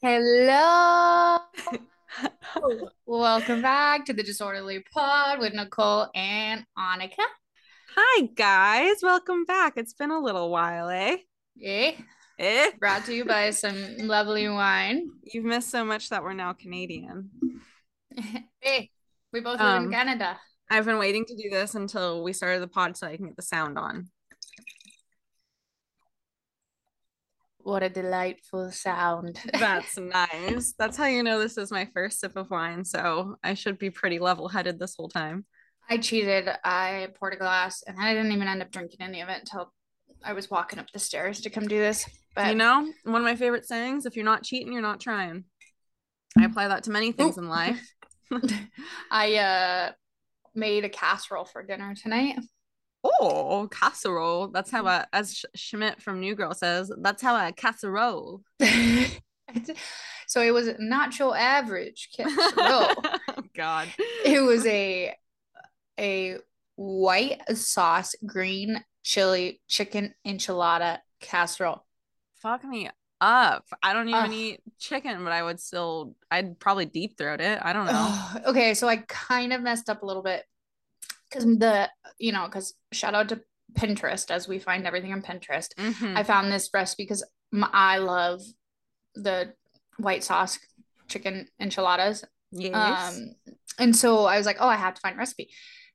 Hello. Welcome back to the Disorderly Pod with Nicole and Annika. Hi, guys. Welcome back. It's been a little while, eh? Eh? Eh? Brought to you by some lovely wine. You've missed so much that we're now Canadian. hey, we both live in Um, Canada. I've been waiting to do this until we started the pod so I can get the sound on. What a delightful sound. That's nice. That's how you know this is my first sip of wine. So I should be pretty level headed this whole time. I cheated. I poured a glass and I didn't even end up drinking any of it until I was walking up the stairs to come do this. But You know, one of my favorite sayings if you're not cheating, you're not trying. I apply that to many things in life. I uh made a casserole for dinner tonight. Oh, casserole. That's how, mm. a, as Sch- Schmidt from New Girl says, that's how a casserole. so it was not your average casserole. God. it was a a white sauce green chili chicken enchilada casserole. Fuck me up. I don't even Ugh. eat chicken, but I would still, I'd probably deep throat it. I don't know. Okay, so I kind of messed up a little bit because the you know because shout out to Pinterest as we find everything on Pinterest. Mhm. I found this recipe because I love the white sauce chicken enchiladas. yes. Um, and so I was like, oh, I have to find a recipe.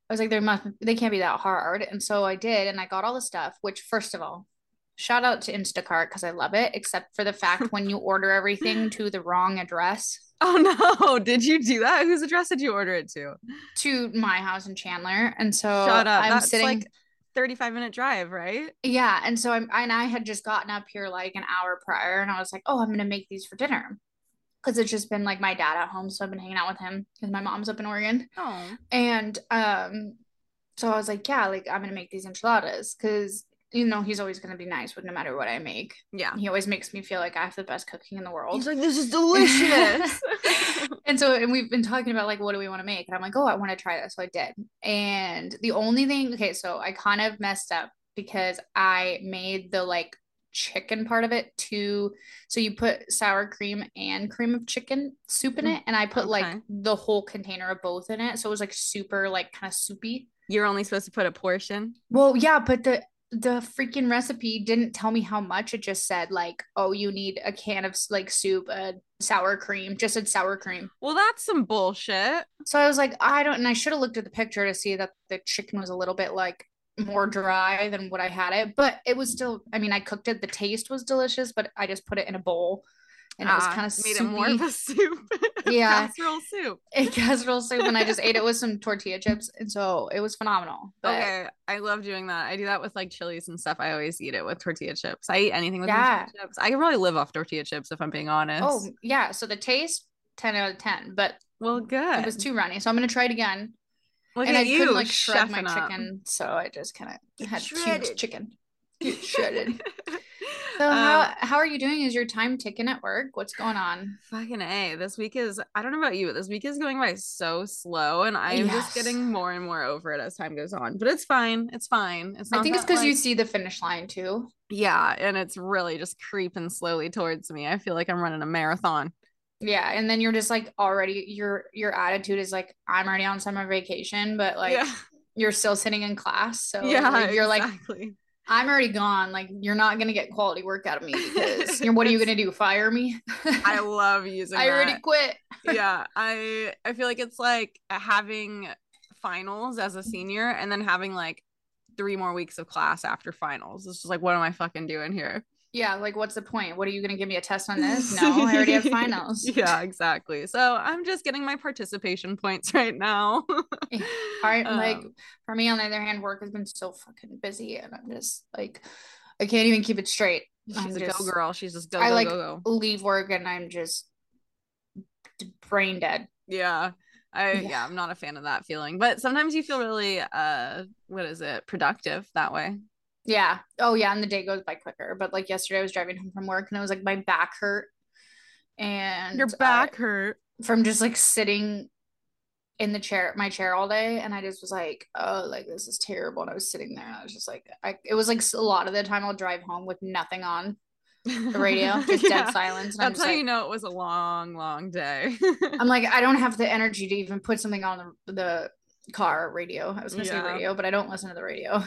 I was like, there must they can't be that hard. And so I did, and I got all the stuff, which first of all, shout out to Instacart because I love it, except for the fact when you order everything to the wrong address oh, no. Did you do that? Whose address did you order it to? to my house in Chandler. And so Shut up. I'm That's sitting like 35 minute drive, right? yeah, and so I'm and I had just gotten up here like an hour prior, and I was like, oh, I'm gonna make these for dinner. Because it's just been like my dad at home, so I've been hanging out with him because my mom's up in Oregon. Oh. And um, so I was like, yeah, like I'm gonna make these enchiladas because you know he's always gonna be nice with no matter what I make. Yeah. He always makes me feel like I have the best cooking in the world. He's like, this is delicious. and so and we've been talking about like what do we want to make? And I'm like, oh, I want to try this. So I did. And the only thing, okay, so I kind of messed up because I made the like chicken part of it too. So you put sour cream and cream of chicken soup in mm, it, and I put like the whole container of both in it. So it was like super like kind of soupy. You're only supposed to put a portion. Well, yeah, but the the freaking recipe didn't tell me how much. It just said like, oh, you need a can of like soup, a sour cream, just said sour cream. Well, that's some bullshit. So I was like, I don't, and I should have looked at the picture to see that the chicken was a little bit like more dry than what I had it, but it was still, I mean, I cooked it. The taste was delicious, but I just put it in a bowl and it was Ah, kind of made soupy. it more of a soup. Yeah. Casserole soup. a casserole soup, and I just ate it with some tortilla chips, and so it was phenomenal. But okay, I love doing that. I do that with like chilies and stuff. I always eat it with tortilla chips. I eat anything with Yeah. tortilla chips. I could probably live off tortilla chips if I'm being honest. oh yeah, so the taste ten out of ten, but well, good. it was too runny, so I'm gonna try it again. Look and at I you, couldn't like shred my up. chicken, so I just kind of had shredded. chicken. Get shredded. So Um, how how are you doing? Is your time ticking at work? What's going on? Fucking A. This week is, I don't know about you, but this week is going by so slow and I am just getting more and more over it as time goes on. But it's fine. It's fine. It's I think it's because you see the finish line too. Yeah. And it's really just creeping slowly towards me. I feel like I'm running a marathon. Yeah, and then you're just like already your your attitude is like I'm already on summer vacation, but like yeah. you're still sitting in class, so yeah. like, you're like exactly. I'm already gone. Like you're not gonna get quality work out of me because what are you gonna do? Fire me? I love using I already that. quit. yeah i i feel like it's like having finals as a senior and then having like three more weeks of class after finals it's just like what am i fucking doing here Yeah, like what's the point? What are you gonna give me a test on this? No, I already have finals. yeah exactly so i'm just getting my participation points right now Part like Um, for me, on the other hand, work has been so fucking busy, and I'm just like, I can't even keep it straight. she's I'm a just, go girl she's just go I go like go go leave work and I'm just brain dead. yeah I Yeah. yeah. I'm not a fan of that feeling. But sometimes you feel really uh what is it, productive that way. Yeah. Oh yeah, and the day goes by quicker. But like yesterday, I was driving home from work and I was like my back hurt, and Your uh, back hurt. from just like sitting in the chair, my chair all day, and I just was like, oh, like this is terrible. And I was sitting there, and I was just like, I. It was like a lot of the time I'll drive home with nothing on, the radio, just yeah. dead silence. That's how like, you know it was a long, long day. I'm like, I don't have the energy to even put something on the, the car radio. I was gonna yeah. say radio, but I don't listen to the radio.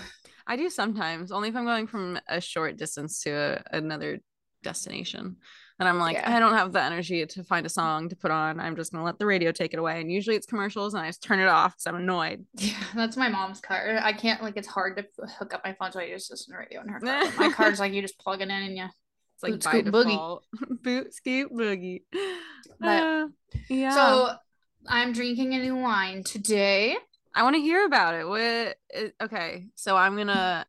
I do sometimes, only if I'm going from a short distance to a, another destination. And I'm like, yeah. I don't have the energy to find a song to put on. I'm just gonna let the radio take it away. And usually it's commercials, and I just turn it off because I'm annoyed. Yeah, that's my mom's car. I can't like it's hard to hook up my phone, so I just listen to radio in her car. my car's like you just plug it in and you. It's like boot, default. Boogie. boot scoot boogie. But, uh, yeah. So I'm drinking a new wine today. I want to hear about it. What? Okay, so I'm gonna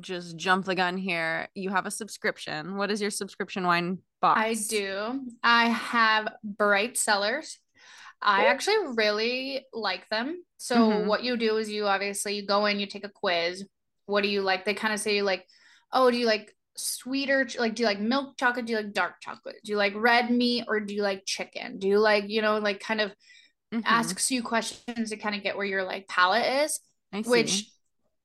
just jump the gun here. You have a subscription. What is your subscription wine box? I do. I have Bright Cellars. I actually really like them. So mm-hmm. what you do is you obviously you go in, you take a quiz. What do you like? They kind of say like, oh, do you like sweeter like do you like milk chocolate do you like dark chocolate do you like red meat or do you like chicken do you like you know like kind of mm-hmm. asks you questions to kind of get where your like palate is which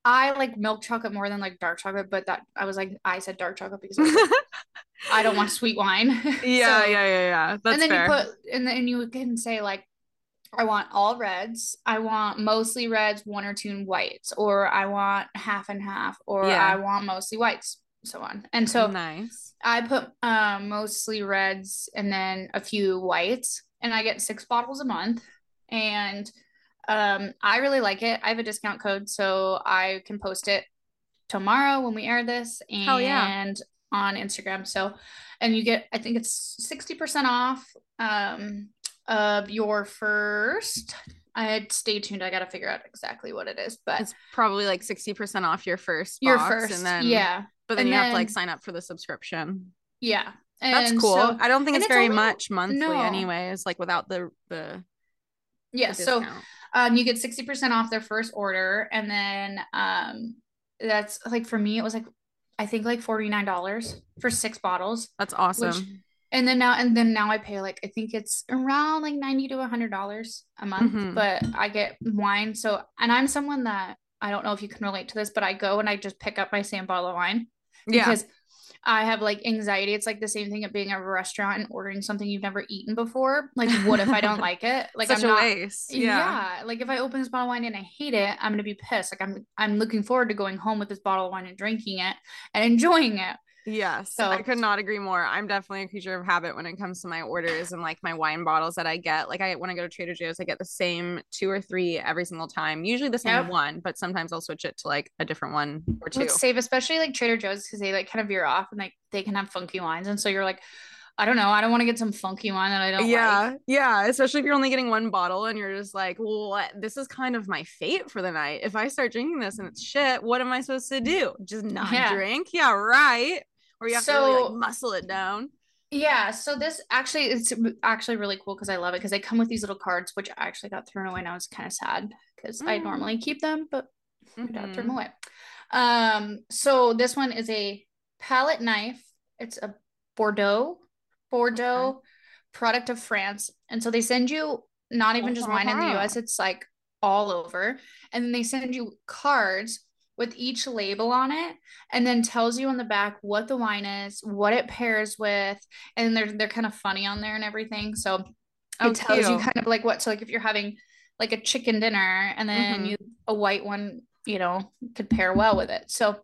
I like milk chocolate more than like dark chocolate, but that I was like I said dark chocolate because I, like, I don't want sweet wine. Yeah, so, yeah, yeah, yeah. That's and then fair. you put and then you can say like I want all reds. I want mostly reds, one or two whites, or I want half and half, or yeah. I want mostly whites, so on. And so nice. I put um, mostly reds and then a few whites, and I get six bottles a month. And um, I really like it. I have a discount code, so I can post it tomorrow when we air this and yeah. on Instagram. So, and you get, I think it's 60% off um, of your first. I had stay tuned. I got to figure out exactly what it is, but it's probably like 60% off your first, your first, and then, yeah. But then and you then, have to like sign up for the subscription. Yeah. And That's cool. So, I don't think it's, it's very only, much monthly no. anyways, like without the, the, yeah. So, um, you get 60% off their first order. And then um, that's like for me, it was like, I think like $49 for six bottles. That's awesome. Which, and then now, and then now I pay like, I think it's around like 90 to hundred dollars a month, mm-hmm. but I get wine. So, and I'm someone that I don't know if you can relate to this, but I go and I just pick up my same bottle of wine yeah. because I have like anxiety. It's like the same thing of being at a restaurant and ordering something you've never eaten before. Like, what if I don't like it? Like, Such I'm not, waste. Yeah. yeah. Like, if I open this bottle of wine and I hate it, I'm gonna be pissed. Like, I'm I'm looking forward to going home with this bottle of wine and drinking it and enjoying it. Yes. So I could not agree more. I'm definitely a creature of habit when it comes to my orders and like my wine bottles that I get. Like I when I go to Trader Joe's, I get the same two or three every single time. Usually the same yep. one, but sometimes I'll switch it to like a different one or two. It's safe, especially like Trader Joe's because they like kind of veer off and like they can have funky wines. And so you're like, I don't know. I don't want to get some funky wine that I don't yeah, like. Yeah. Especially if you're only getting one bottle and you're just like, well, this is kind of my fate for the night. If I start drinking this and it's shit, what am I supposed to do? Just not yeah. drink? Yeah, right or you have so, to really like muscle it down. Yeah, so this actually it's actually really cool because I love it because they come with these little cards, which I actually got thrown away. And I was kind of sad because mm. I normally keep them, but mm-hmm. I got thrown away. Um, so this one is a palette knife. It's a Bordeaux, Bordeaux okay. product of France, and so they send you not even just wine in the U.S. It's like all over, and then they send you cards with each label on it and then tells you on the back what the wine is, what it pairs with, and they're they're kind of funny on there and everything. So oh, it tells cute. you kind of like what so like if you're having like a chicken dinner and then mm-hmm. you a white one, you know, could pair well with it. So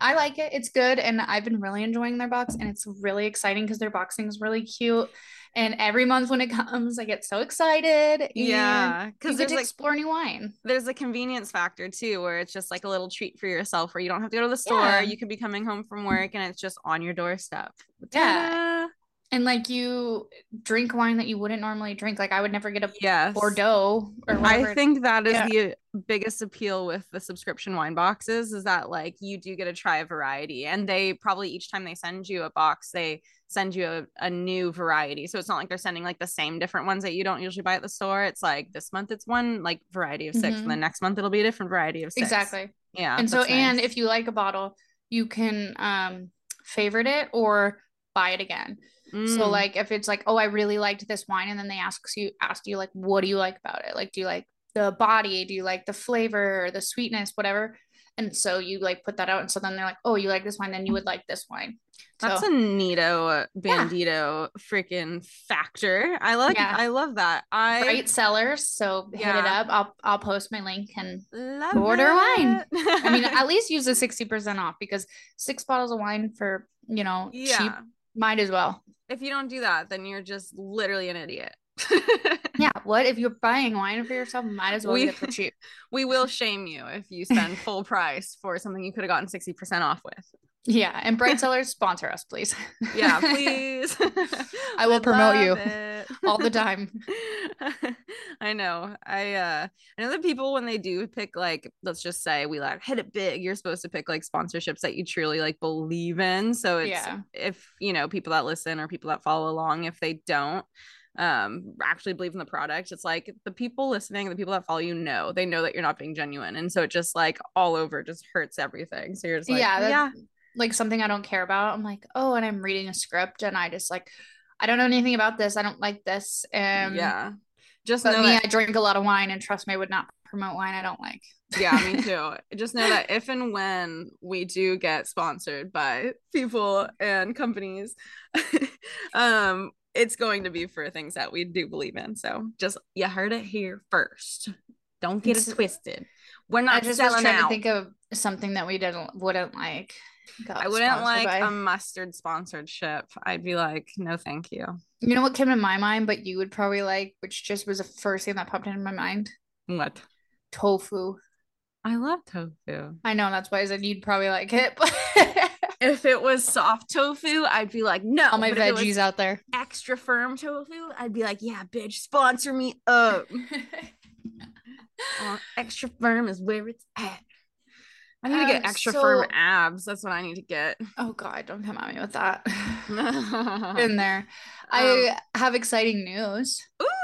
I like it. It's good and I've been really enjoying their box and it's really exciting because their boxing is really cute and every month when it comes, I get so excited. Yeah, because there's like, explore new wine. There's a convenience factor too, where it's just like a little treat for yourself, where you don't have to go to the store. Yeah. You could be coming home from work, and it's just on your doorstep. Ta-da! Yeah, and like you drink wine that you wouldn't normally drink. Like I would never get a yes. Bordeaux or whatever. I think that is yeah. the biggest appeal with the subscription wine boxes is that like you do get to try a variety, and they probably each time they send you a box, they send you a, a new variety. So it's not like they're sending like the same different ones that you don't usually buy at the store. It's like this month it's one like variety of 6 mm-hmm. and the next month it'll be a different variety of six. Exactly. Yeah. And so nice. and if you like a bottle, you can um favorite it or buy it again. Mm. So like if it's like, oh, I really liked this wine, and then they ask you ask you like, what do you like about it? Like, do you like the body? Do you like the flavor or the sweetness, whatever? And so you like put that out. And so then they're like, oh, you like this wine, then you would like this wine. That's so, a neato bandito freaking factor. I like Yeah. I love that. I Bright Cellars. So hit it up. I'll I'll post my link and love Order wine. I mean at least use the 60% off because six bottles of wine for, you know, cheap yeah. might as well. If you don't do that, then you're just literally an idiot. Yeah. What if you're buying wine for yourself? Might as well We- get it for cheap. we will shame you if you spend full price for something you could have gotten 60% off with. Yeah. And Bright Cellars sponsor us, please. Yeah, please. I will promote you it. All the time. I know. I uh I know that people when they do pick like let's just say we like hit it big, you're supposed to pick like sponsorships that you truly like believe in. So it's Yeah. if you know people that listen or people that follow along, if they don't um actually believe in the product it's like the people listening the people that follow you know they know that you're not being genuine and so it just like all over just hurts everything so you're just like yeah, yeah like something I don't care about. I'm like, oh, and I'm reading a script and I just like, I don't know anything about this. I don't like this. Um, yeah just know me, that I drink a lot of wine, and trust me, I would not promote wine I don't like. yeah me too just know that if and when we do get sponsored by people and companies um it's going to be for things that we do believe in so just you heard it here first don't get it twisted we're I not just was selling trying out to think of something that we didn't wouldn't like. I wouldn't like by. a mustard sponsorship i'd be like no thank you You know what came to my mind, but you would probably like, which just was the first thing that popped into my mind. what Tofu. i love tofu I know that's why I said you'd probably like it. But if it was soft tofu i'd be like no all my but if it was veggies out there. extra firm tofu i'd be like yeah bitch sponsor me up Uh, extra firm is where it's at. I need to get Um, extra so- firm abs. That's what I need to get. oh God, don't come at me with that. Um, In there, I have exciting news.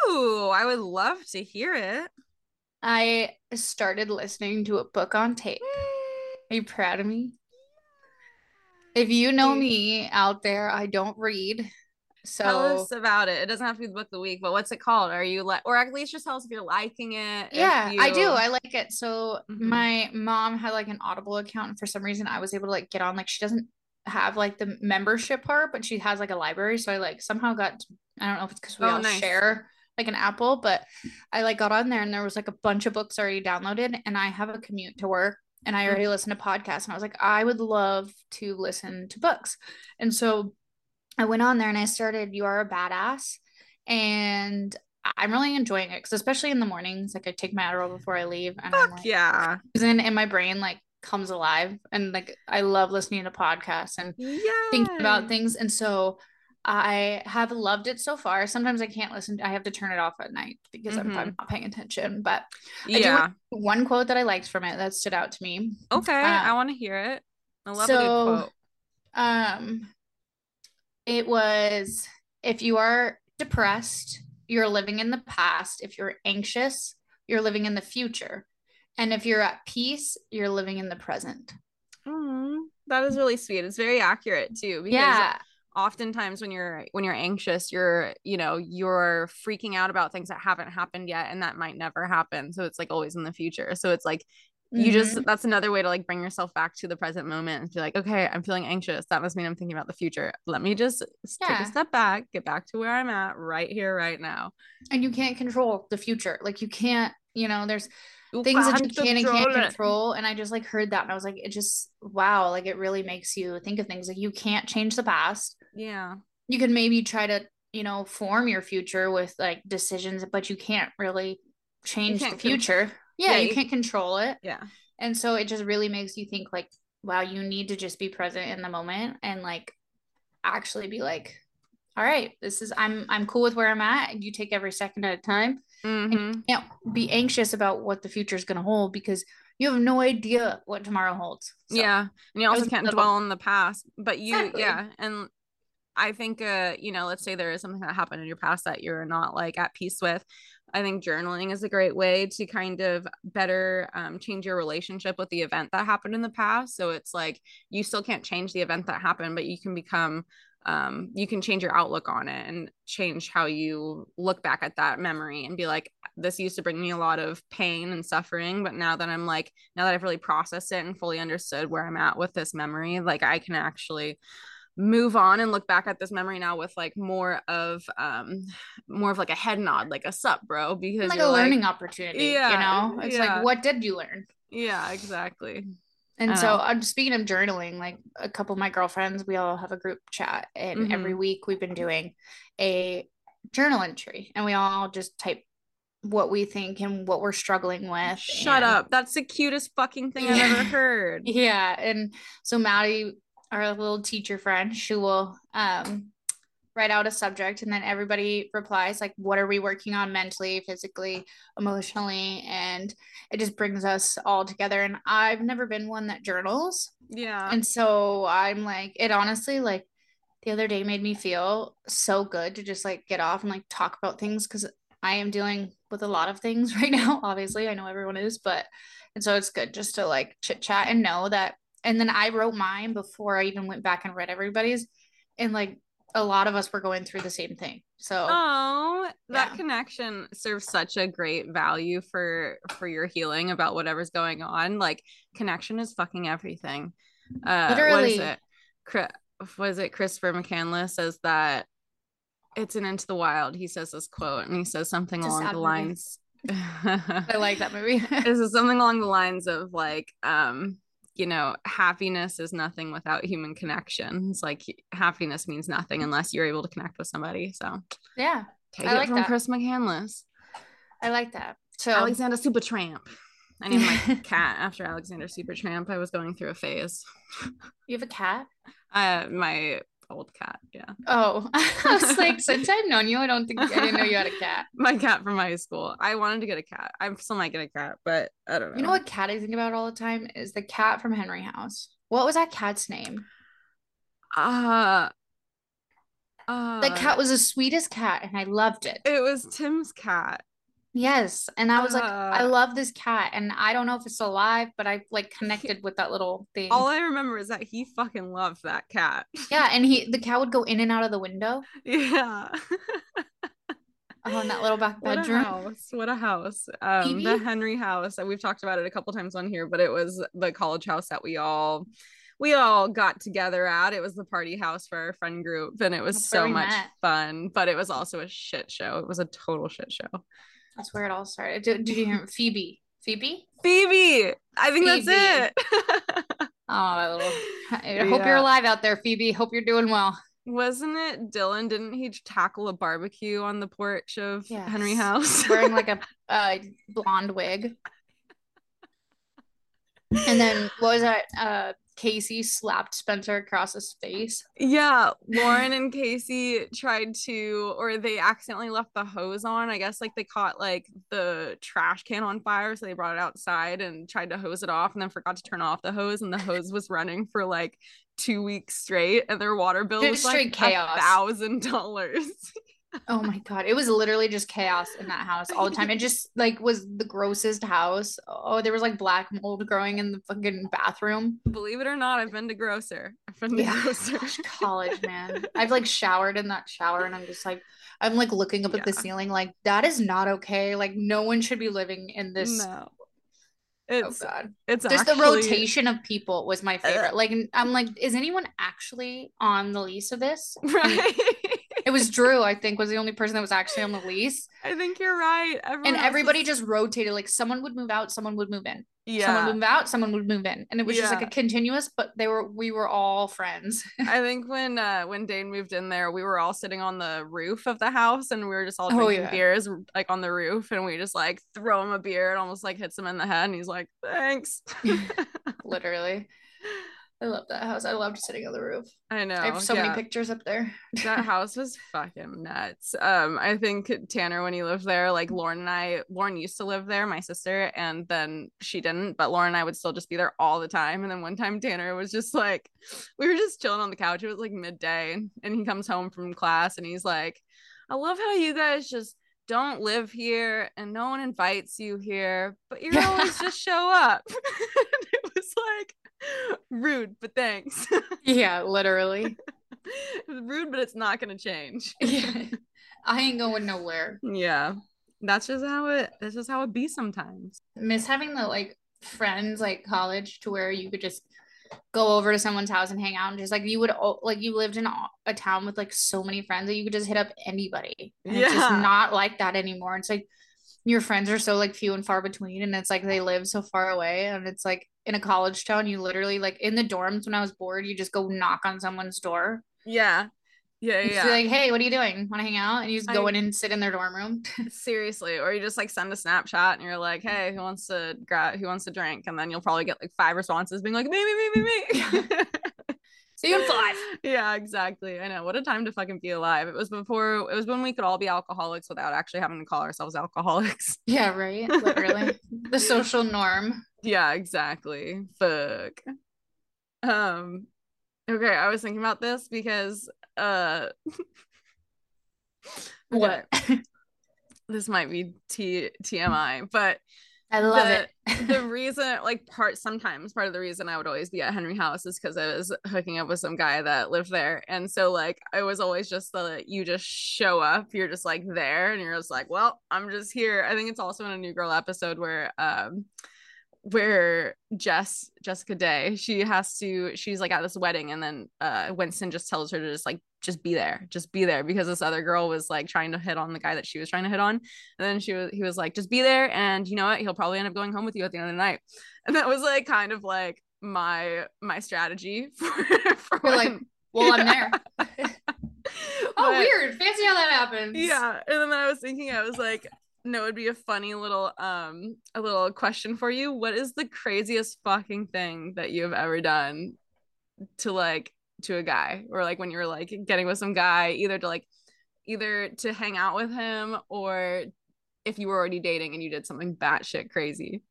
ooh, I would love to hear it. I started listening to a book on tape. Are you proud of me? If you know me out there, I don't read. Tell us about it. It doesn't have to be the book of the week, but what's it called? Are you like, or at least just tell us if you're liking it. yeah, I do. I like it. So Mhm. my mom had like an Audible account, and for some reason I was able to like get on. Like she doesn't have like the membership part, but she has like a library. So I like somehow got. To, I don't know if it's because we Oh, all nice. share like an Apple, but I like got on there and there was like a bunch of books already downloaded, and I have a commute to work. And I already listen to podcasts, and I was like, I would love to listen to books. And so I went on there and I started You Are a Badass. And I'm really enjoying it because especially in the mornings, like I take my Adderall before I leave and I'm Fuck like yeah. and, and my brain like comes alive and like I love listening to podcasts and Yeah. thinking about things. And so I have loved it so far. Sometimes I can't listen. I have to turn it off at night because I'm, I'm not paying attention. But I do Yeah. one quote that I liked from it that stood out to me. Okay. Uh, I want to hear it. I love a good quote. Um, it was if you are depressed, you're living in the past. If you're anxious, you're living in the future. And if you're at peace, you're living in the present. Mm, that is really sweet. It's very accurate too. Because Yeah. oftentimes when you're when you're anxious you're you know you're freaking out about things that haven't happened yet and that might never happen so it's like always in the future so it's like you just Mhm. that's another way to like bring yourself back to the present moment and be like okay i'm feeling anxious that must mean i'm thinking about the future let me just s- take a step back get back to where i'm at right here right now and you can't control the future. Like you can't, you know, there's You things that you can't and can't control it. control. And I just like heard that and I was like, it just wow, like it really makes you think of things like you can't change the past. yeah you can maybe try to you know form your future with like decisions but you can't really change the con- future yeah, Yeah, you you- can't control it. Yeah. And so it just really makes you think like wow you need to just be present in the moment and like actually be like all right this is i'm i'm cool with where i'm at. And you take every second at a time. Mhm. can't be anxious about what the future is going to hold because you have no idea what tomorrow holds. So, yeah and you also can't little- dwell on the past but you Exactly. yeah and i think uh you know let's say there is something that happened in your past that you're not like at peace with i think journaling is a great way to kind of better um, change your relationship with the event that happened in the past so it's like you still can't change the event that happened but you can become um, you can change your outlook on it and change how you look back at that memory and be like, this used to bring me a lot of pain and suffering. But now that I'm like, now that I've really processed it and fully understood where I'm at with this memory, like I can actually move on and look back at this memory now with like more of um more of like a head nod like a sup bro because like a like, learning opportunity yeah, you know it's yeah. like what did you learn yeah exactly and so I'm speaking of journaling, like a couple of my girlfriends, we all have a group chat, and mm-hmm. every week we've been doing a journal entry, and we all just type what we think and what we're struggling with. Shut and... up! That's the cutest fucking thing I've ever heard. yeah, and so Maddie, our little teacher friend, she will um write out a subject and then everybody replies like what are we working on mentally physically emotionally? And it just brings us all together. And i've never been one that journals. Yeah. And so i'm like it honestly like the other day made me feel so good to just like get off and like talk about things because i am dealing with a lot of things right now obviously. I know everyone is but and so it's good just to like chit chat and know that and then i wrote mine before i even went back and read everybody's and like a lot of us were going through the same thing. So Oh, that yeah. connection serves such a great value for for your healing about whatever's going on. Like connection is fucking everything. Uh Literally. what is it? Chris, was it Christopher McCandless says that it's an into the wild. He says this quote and he says something along the lines. I like that movie. this is something along the lines of like um you know, happiness is nothing without human connections. Like happiness means nothing unless you're able to connect with somebody. So yeah, take I it like from that. Chris McCandless. I like that. So Alexander Supertramp. I named my cat after Alexander Supertramp. I was going through a phase. You have a cat? Uh, my old cat. Yeah. Oh, I was like, since I've known you, I don't think I didn't know you had a cat. My cat from high school. I wanted to get a cat. I still might get a cat, but I don't know. You know what cat I think about all the time is the cat from Henry House. What was that cat's name? Uh uh, the cat was the sweetest cat and I loved it. It was Tim's cat. Yes. And I was uh, like, I love this cat. And I don't know if it's alive, but I like connected with that little thing. All I remember is that he fucking loved that cat. Yeah. And he, the cat would go in and out of the window. Yeah. oh, in that little back bedroom. What a house. What a house. Um, the Henry house. We've talked about it a couple times on here, but it was the college house that we all we all got together at. It was the party house for our friend group, and it was That's so much met. fun. But it was also a shit show. It was a total shit show. That's where it all started. Did, did you hear Phoebe? Phoebe? Phoebe. I think Phoebe. that's it. oh, little. I hope you're alive out there, Phoebe. Hope you're doing well. Wasn't it Dylan? Didn't he tackle a barbecue on the porch of yes. Henry House? Wearing like a uh, blonde wig. and then what was that? Uh, Casey slapped Spencer across his face. Yeah, Lauren and Casey tried to, or they accidentally left the hose on. I guess like they caught like the trash can on fire, so they brought it outside and tried to hose it off, and then forgot to turn off the hose, and the hose was running for like two weeks straight, and their water bill was like a thousand dollars. oh my god. It was literally just chaos in that house all the time. It just like was the grossest house. Oh there was like black mold growing in the fucking bathroom. Believe it or not i've been to grocer. I've been to yeah. grocer. Gosh, college man. I've like showered in that shower and i'm just like i'm like looking up yeah. at the ceiling like that is not okay. Like no one should be living in this no. It's oh god. it's just actually... the rotation of people was my favorite. Like i'm like is anyone actually on the lease of this? Right was Drew, I think, was the only person that was actually on the lease. I think you're right. Everyone and everybody just rotated. Like someone would move out, someone would move in. Yeah. Someone would move out, someone would move in. And it was yeah. just like a continuous, but they were we were all friends. I think when uh when Dane moved in there, we were all sitting on the roof of the house and we were just all drinking oh, yeah. beers like on the roof and we just like throw him a beer and almost like hits him in the head and he's like, thanks. Literally. I love that house. I loved sitting on the roof. I know. I have so yeah. many pictures up there. that house was fucking nuts. Um, I think Tanner, when he lived there, like Lauren and I, Lauren used to live there, my sister, and then she didn't, but Lauren and I would still just be there all the time. And then one time Tanner was just like, we were just chilling on the couch. It was like midday, and, and he comes home from class and he's like, I love how you guys just don't live here and no one invites you here, but you always just show up. it was like rude, but thanks. yeah, literally. rude, but it's not gonna change. yeah. I ain't going nowhere. Yeah. That's just how it that's just how it be sometimes. Miss having the like friends like college to where you could just go over to someone's house and hang out and just like you would like you lived in a town with like so many friends that you could just hit up anybody. And yeah. it's just not like that anymore. It's like your friends are so like few and far between and it's like they live so far away and it's like in a college town you literally like in the dorms when I was bored you just go knock on someone's door. Yeah. Yeah, yeah. like, hey, what are you doing? Want to hang out? And you just go I, in and sit in their dorm room. seriously, or you just like send a Snapchat and you're like, hey, who wants to grab? Who wants to drink? And then you'll probably get like five responses being like, me, me, me, me, me. See you in five. Yeah, exactly. I know. What a time to fucking be alive. It was before. It was when we could all be alcoholics without actually having to call ourselves alcoholics. Yeah, right. Literally, the social norm. Yeah, exactly. Fuck. Um. Okay, I was thinking about this because uh what this might be T- TMI, but I love the, it. the reason, like, part sometimes part of the reason I would always be at Henry House is because I was hooking up with some guy that lived there, and so like I was always just the you just show up, you're just like there, and you're just like, well, I'm just here. I think it's also in a New Girl episode where um where Jess Jessica Day she has to she's like at this wedding and then uh Winston just tells her to just like just be there just be there because this other girl was like trying to hit on the guy that she was trying to hit on. And then she was he was like just be there and you know what? He'll probably end up going home with you at the end of the night. And that was like kind of like my my strategy for, for when, like well I'm there. Oh weird. Fancy how that happens. Yeah. And then I was thinking I was like no, it'd be a funny little um a little question for you. What is the craziest fucking thing that you have ever done to like to a guy or like when you're like getting with some guy either to like either to hang out with him or if you were already dating and you did something batshit crazy.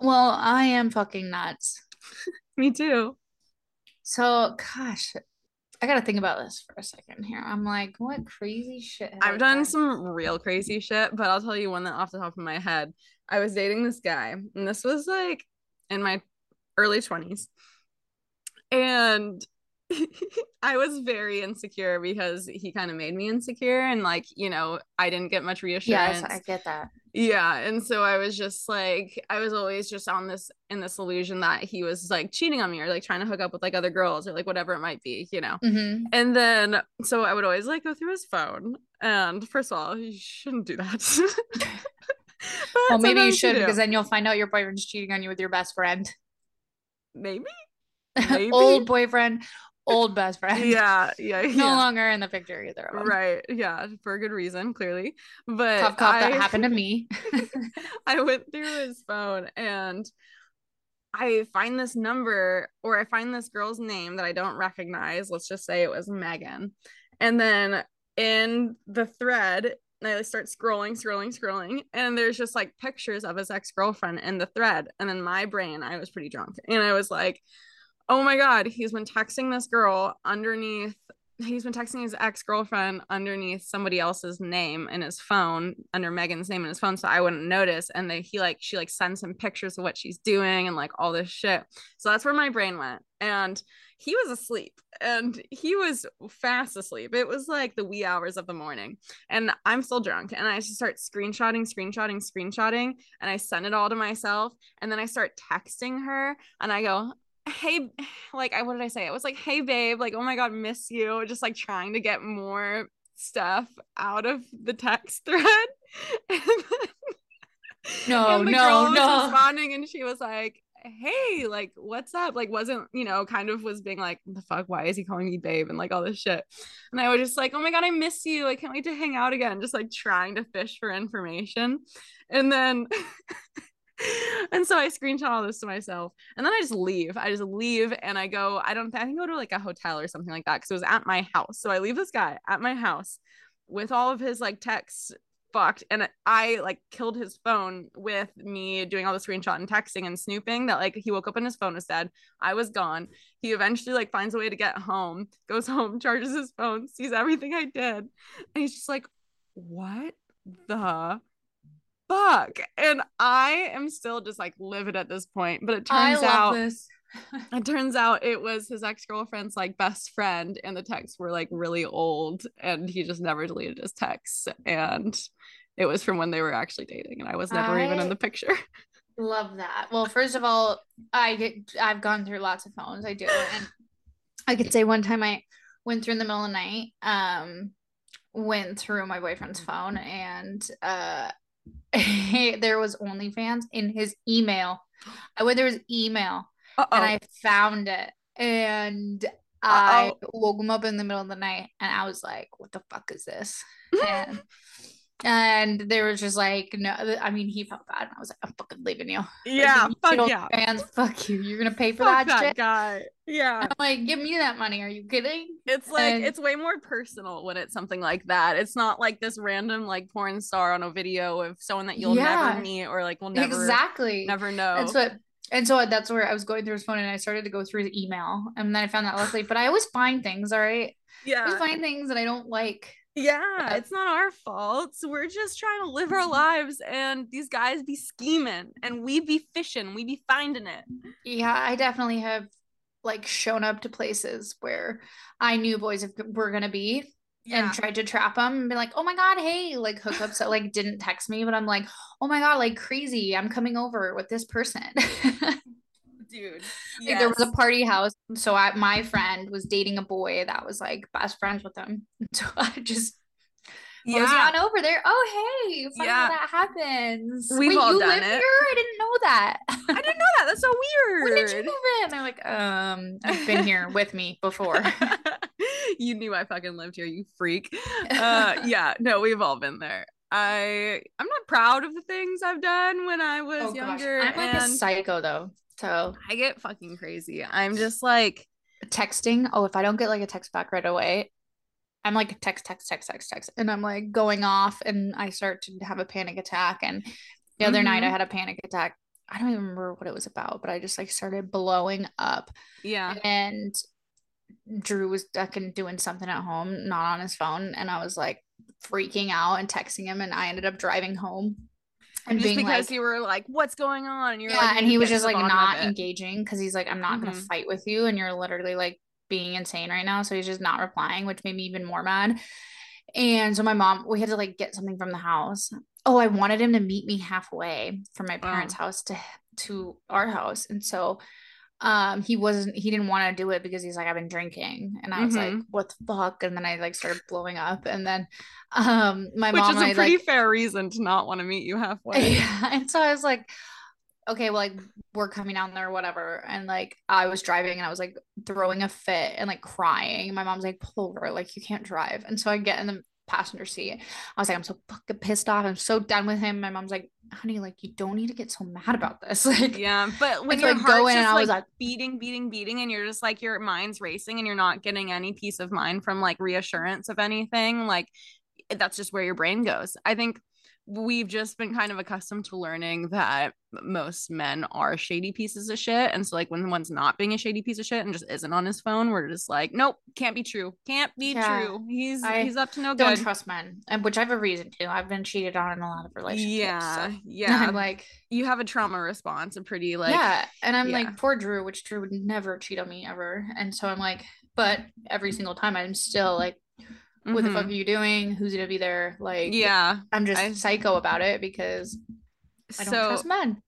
Well, I am fucking nuts. Me too. So, gosh, I gotta think about this for a second here. I'm like, what crazy shit? I've done, done some real crazy shit, but I'll tell you one that off the top of my head. I was dating this guy, and this was like in my early 20s. And I was very insecure because he kind of made me insecure and like, you know, I didn't get much reassurance. Yes, I get that yeah and so i was just like i was always just on this in this illusion that he was like cheating on me or like trying to hook up with like other girls or like whatever it might be you know mm-hmm. and then so i would always like go through his phone and first of all you shouldn't do that well maybe you should you because then you'll find out your boyfriend's cheating on you with your best friend maybe, maybe. Old boyfriend old best friend. Yeah, yeah, no longer in the picture either. Right. Yeah, for a good reason, clearly. But I, that happened to me. I went through his phone and I find this number or I find this girl's name that I don't recognize. Let's just say it was Megan. And then in the thread, and I start scrolling, scrolling, scrolling, and there's just like pictures of his ex girlfriend in the thread. And then my brain, I was pretty drunk, and I was like, oh my god he's been texting this girl underneath he's been texting his ex-girlfriend underneath somebody else's name in his phone under megan's name in his phone so i wouldn't notice and then he like she like sends him pictures of what she's doing and like all this shit. So that's where my brain went and he was asleep and he was fast asleep. It was like the wee hours of the morning and i'm still drunk and i just start screenshotting screenshotting screenshotting and i send it all to myself and then i start texting her and i go hey like i what did i say? It was like hey babe like oh my god miss you just like trying to get more stuff out of the text thread. And then, no no girl was no. responding and she was like hey like what's up? Like wasn't you know kind of was being like the fuck? Why is he calling me babe? and like all this shit. And i was just like oh my god i miss you. I can't wait to hang out again. Just like trying to fish for information. And then and so I screenshot all this to myself. And then I just leave. I just leave and I go, I don't I think go to like a hotel or something like that because it was at my house. So I leave this guy at my house with all of his like texts fucked. And I like killed his phone with me doing all the screenshot and texting and snooping that like he woke up and his phone was dead. I was gone. He eventually like finds a way to get home, goes home, charges his phone, sees everything I did. And he's just like, what the fuck? And I am still just like livid at this point. But it turns out it turns out it was his ex-girlfriend's like best friend and the texts were like really old and he just never deleted his texts and it was from when they were actually dating and I was never I even in the picture. Love that. Well, first of all, I get I've gone through lots of phones. I do. And I could say one time I went through in the middle of the night, um, went through my boyfriend's phone and uh there was OnlyFans in his email. Uh, I went there was email Uh-oh. and I found it. And I Uh-oh. woke him up in the middle of the night and I was like, what the fuck is this? And and they were just like, no, I mean, he felt bad. And I was like, I'm fucking leaving you. Yeah, like, fuck yeah. Fans, fuck you. You're gonna pay for fuck that, that shit. guy. Yeah. I'm like, give me that money. Are you kidding? It's like and... it's way more personal when it's something like that. It's not like this random like porn star on a video of someone that you'll yeah. never meet or like will never exactly never know. That's what and so that's where I was going through his phone and I started to go through his email. And then I found that luckily, but I always find things, all right. Yeah. I find things that I don't like yeah, it's not our fault. We're just trying to live our mm-hmm. lives, and these guys be scheming, and we be fishing, we be finding it. Yeah, I definitely have like shown up to places where I knew boys were gonna be, yeah. and tried to trap them and be like, "Oh my god, hey!" Like hookups that like didn't text me, but I'm like, "Oh my god, like crazy! I'm coming over with this person." dude. Yes. Like there was a party house. So I, my friend was dating a boy that was like best friends with him. So I just yeah. on over there. Oh hey, yeah, that happens. We've Wait, all you done live it. Here? I didn't know that. I didn't know that. That's so weird. When did you move in? I'm like, um, I've been here with me before. you knew I fucking lived here, you freak. Uh, yeah, no, we've all been there. I I'm not proud of the things I've done when I was oh, younger. Gosh. I'm like and... a psycho though. So I get fucking crazy. I'm just like texting. Oh, if I don't get like a text back right away, I'm like text, text, text, text, text, and I'm like going off, and I start to have a panic attack. And the other mm-hmm. night, I mm-hmm. had a panic attack. I don't even remember what it was about, but I just like started blowing up. Yeah. And Drew was fucking doing something at home, not on his phone, and I was like freaking out and texting him, and I ended up driving home and just because like, you were like, "What's going on?" And you're yeah, like, and he was just like not engaging because he's like, "I'm not mm-hmm. gonna fight with you," and you're literally like being insane right now. So he's just not replying, which made me even more mad. And so my mom, we had to like get something from the house. Oh, I wanted him to meet me halfway from my parents' wow. house to to our house, and so um he wasn't he didn't want to do it because he's like i've been drinking. And i was mm-hmm. like what the fuck? And then i like started blowing up. And then um my mom. which mom is a I, pretty like, fair reason to not want to meet you halfway. Yeah. And so i was like okay well like we're coming down there or whatever. And like i was driving and i was like throwing a fit and like crying. My mom's like pull over like you can't drive. And so i get in the passenger seat. I was like, I'm so fucking pissed off. I'm so done with him. My mom's like, honey, like you don't need to get so mad about this. Like, yeah, but when your like, going, and I was like beating, beating, beating, and you're just like your mind's racing and you're not getting any peace of mind from like reassurance of anything, like that's just where your brain goes. I think we've just been kind of accustomed to learning that most men are shady pieces of shit. And so, like, when one's not being a shady piece of shit and just isn't on his phone, we're just like, nope, can't be true. Can't be yeah, true. He's I he's up to no don't good. trust men, and which I have a reason to. I've been cheated on in a lot of relationships. Yeah, so. yeah. I'm like, you have a trauma response, a pretty like, yeah. And I'm yeah. like, poor Drew, which Drew would never cheat on me ever. And so I'm like, but every single time I'm still like mm-hmm. what the fuck mm-hmm. are you doing? Who's gonna be there? Like, yeah, I'm just I, psycho about it because I don't so, trust men.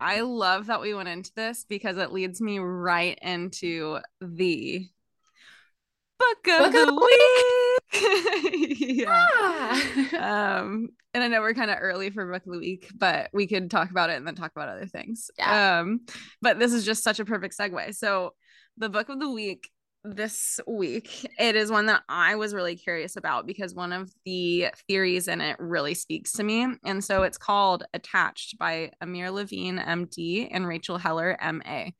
I love that we went into this because it leads me right into the book of book the of week. yeah. Ah. um, and I know we're kind of early for book of the week, but we could talk about it and then talk about other things. Yeah. Um, but this is just such a perfect segue. So the book of the week this week. It is one that I was really curious about because one of the theories in it really speaks to me. And so it's called Attached by Amir Levine, MD, and Rachel Heller, MA.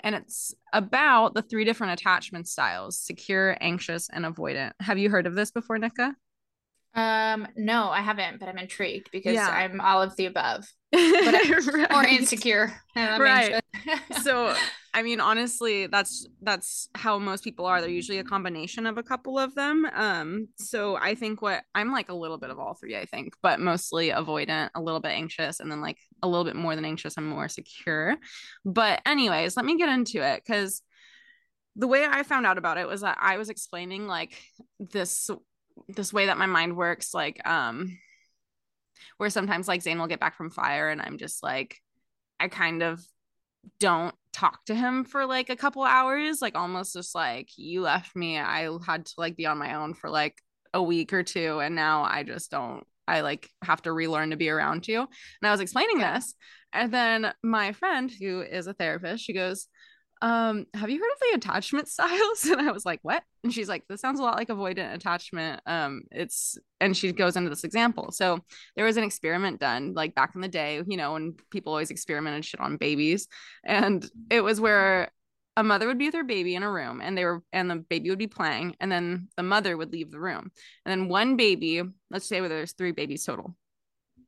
And it's about the three different attachment styles secure, anxious, and avoidant. Have you heard of this before, Nika? Um, no, I haven't, but I'm intrigued because yeah. I'm all of the above. right. or insecure. Right. so I mean, honestly, that's that's how most people are. They're usually a combination of a couple of them. Um, so I think what I'm like a little bit of all three, I think, but mostly avoidant, a little bit anxious, and then like a little bit more than anxious, I'm more secure. But anyways, let me get into it because the way I found out about it was that I was explaining like this this way that my mind works, like um where sometimes like Zane will get back from fire and I'm just like I kind of don't talk to him for like a couple hours, like almost just like you left me. I had to like be on my own for like a week or two and now I just don't I like have to relearn to be around you. And I was explaining this and then my friend who is a therapist, she goes, um, have you heard of the attachment styles? And I was like, what? And she's like, this sounds a lot like avoidant attachment. Um, it's, and she goes into this example. So there was an experiment done like back in the day, you know, when people always experimented shit on babies. And it was where a mother would be with her baby in a room and they were, and the baby would be playing. And then the mother would leave the room. And then one baby, let's say where there's three babies total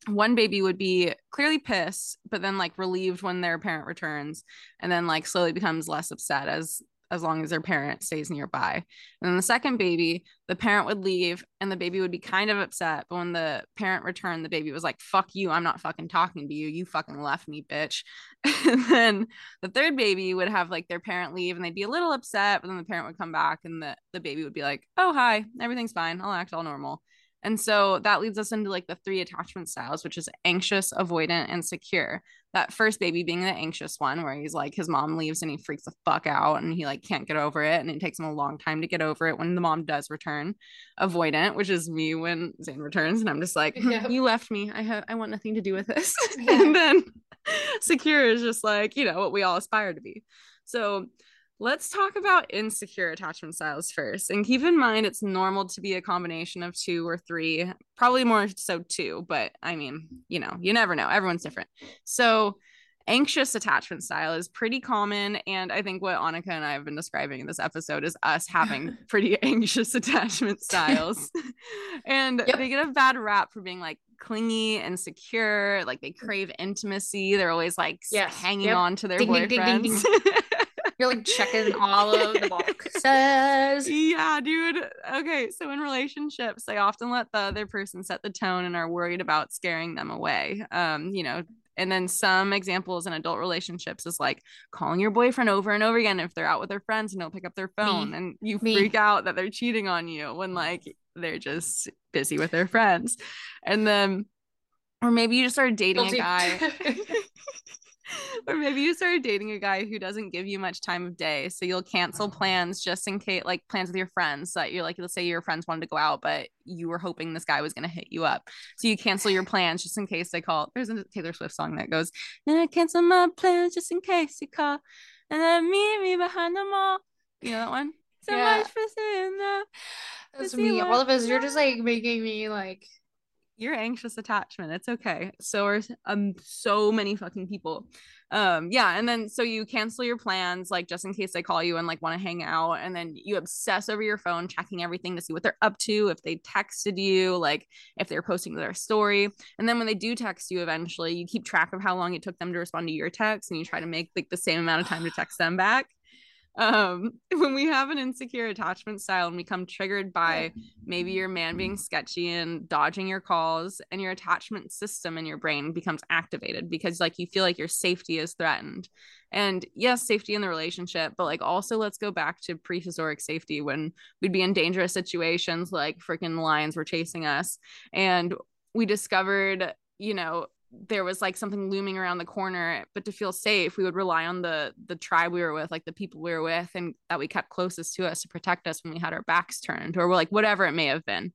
one baby would be clearly pissed but then like relieved when their parent returns and then like slowly becomes less upset as as long as their parent stays nearby. And then the second baby the parent would leave and the baby would be kind of upset but when the parent returned the baby was like fuck you i'm not fucking talking to you you fucking left me bitch. And then the third baby would have like their parent leave and they'd be a little upset but then the parent would come back and the, the baby would be like oh hi everything's fine i'll act all normal and so that leads us into like the three attachment styles, which is anxious, avoidant, and secure. That first baby being the anxious one, where he's like, his mom leaves and he freaks the fuck out and he like can't get over it. And it takes him a long time to get over it when the mom does return. Avoidant, which is me when Zane returns. And I'm just like, hmm, you left me. I have, I want nothing to do with this. Yeah. and then secure is just like, you know, what we all aspire to be. So Let's talk about insecure attachment styles first. And keep in mind, it's normal to be a combination of two or three, probably more so two, but I mean, you know, you never know. Everyone's different. So, anxious attachment style is pretty common. And I think what Annika and I have been describing in this episode is us having pretty anxious attachment styles. and yep. they get a bad rap for being like clingy and secure, like they crave intimacy. They're always like yes. hanging yep. on to their ding, boyfriends. Ding, ding, you're like checking all of the boxes. Yeah, dude. Okay, so in relationships, they often let the other person set the tone and are worried about scaring them away. Um, you know, and then some examples in adult relationships is like calling your boyfriend over and over again if they're out with their friends and they'll pick up their phone Me. and you Me. freak out that they're cheating on you when like they're just busy with their friends. And then or maybe you just started dating Guilty. a guy or maybe you started dating a guy who doesn't give you much time of day. So you'll cancel uh-huh. plans just in case, like plans with your friends that you're like, let's say your friends wanted to go out, but you were hoping this guy was going to hit you up. So you cancel your plans just in case they call. There's a Taylor Swift song that goes, and I cancel my plans just in case you call. And then meet me behind the mall. You know that one? So yeah. much for saying that. That's me. All of us, you're just like making me like your anxious attachment. It's okay. So are um so many fucking people. Um yeah, and then so you cancel your plans like just in case they call you and like want to hang out and then you obsess over your phone checking everything to see what they're up to, if they texted you, like if they're posting their story. And then when they do text you eventually, you keep track of how long it took them to respond to your text and you try to make like the same amount of time to text them back um when we have an insecure attachment style and we become triggered by maybe your man being sketchy and dodging your calls and your attachment system in your brain becomes activated because like you feel like your safety is threatened. And yes safety in the relationship but like also let's go back to prehistoric safety when we'd be in dangerous situations like freaking lions were chasing us and we discovered you know there was like something looming around the corner but to feel safe we would rely on the the tribe we were with like the people we were with and that we kept closest to us to protect us when we had our backs turned or like whatever it may have been.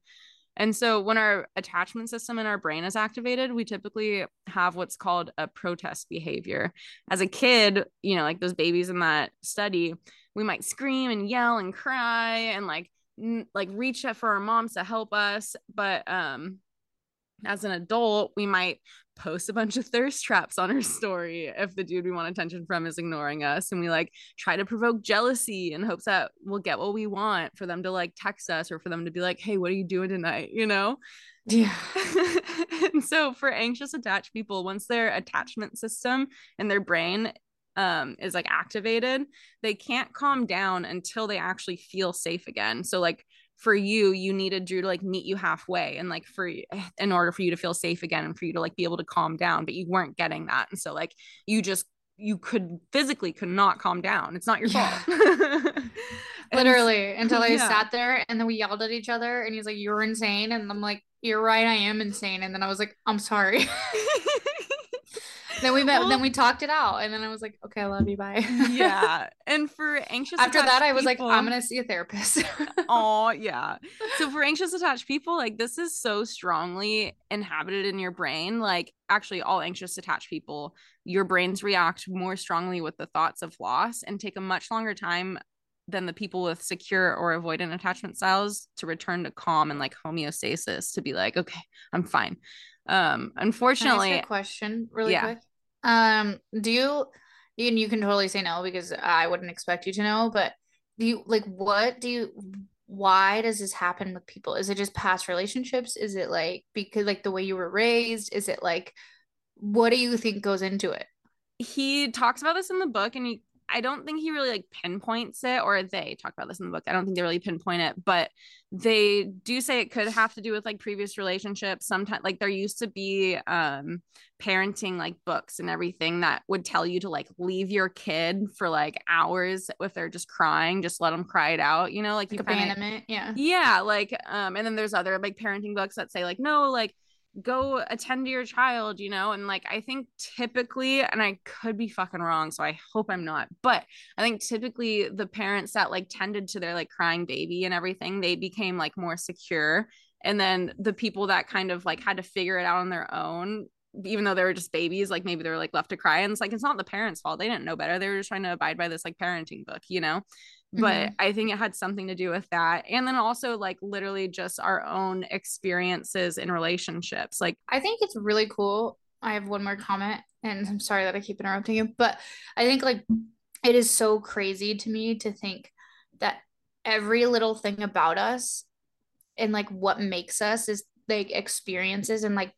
And so when our attachment system in our brain is activated we typically have what's called a protest behavior. As a kid you know like those babies in that study we might scream and yell and cry and like n- like reach out for our moms to help us but um as an adult, we might post a bunch of thirst traps on our story if the dude we want attention from is ignoring us and we like try to provoke jealousy in hopes that we'll get what we want for them to like text us or for them to be like hey what are you doing tonight? you know? Yeah. And so for anxious attached people once their attachment system and their brain um is like activated they can't calm down until they actually feel safe again. So like for you you needed drew to like meet you halfway and like for in order for you to feel safe again and for you to like be able to calm down but you weren't getting that and so like you just you could physically could not calm down. It's not your yeah. fault. Literally until i yeah. sat there and then we yelled at each other and he's like you're insane. And i'm like you're right i am insane. And then i was like i'm sorry then we met. Well, then we talked it out, and then I was like, "Okay, I love you. Bye." yeah, and for anxious after that, I was like, "I'm gonna see a therapist." oh yeah. So for anxious attached people, like this is so strongly inhabited in your brain. Like actually, all anxious attached people, your brains react more strongly with the thoughts of loss and take a much longer time than the people with secure or avoidant attachment styles to return to calm and like homeostasis to be like, okay, I'm fine. Um, unfortunately, question really yeah. quick. Um, do you and you can totally say no because I wouldn't expect you to know, but do you like what do you why does this happen with people? Is it just past relationships? Is it like because like the way you were raised? Is it like what do you think goes into it? He talks about this in the book and he I don't think he really like pinpoints it, or they talk about this in the book. I don't think they really pinpoint it, but they do say it could have to do with like previous relationships. Sometimes, like there used to be um parenting like books and everything that would tell you to like leave your kid for like hours if they're just crying, just let them cry it out. You know, like, like you abandonment, yeah, yeah, like um, and then there's other like parenting books that say like no, like go attend to your child, you know? And like, I think typically, and I could be fucking wrong, so I hope I'm not, but I think typically the parents that like tended to their like crying baby and everything, they became like more secure. And then the people that kind of like had to figure it out on their own, even though they were just babies, like maybe they were like left to cry. And it's like, it's not the parents' fault. They didn't know better. They were just trying to abide by this like parenting book, you know? But mm-hmm. I think it had something to do with that. And then also like literally just our own experiences in relationships. Like I think it's really cool. I have one more comment and I'm sorry that I keep interrupting you, but I think like it is so crazy to me to think that every little thing about us and like what makes us is like experiences and like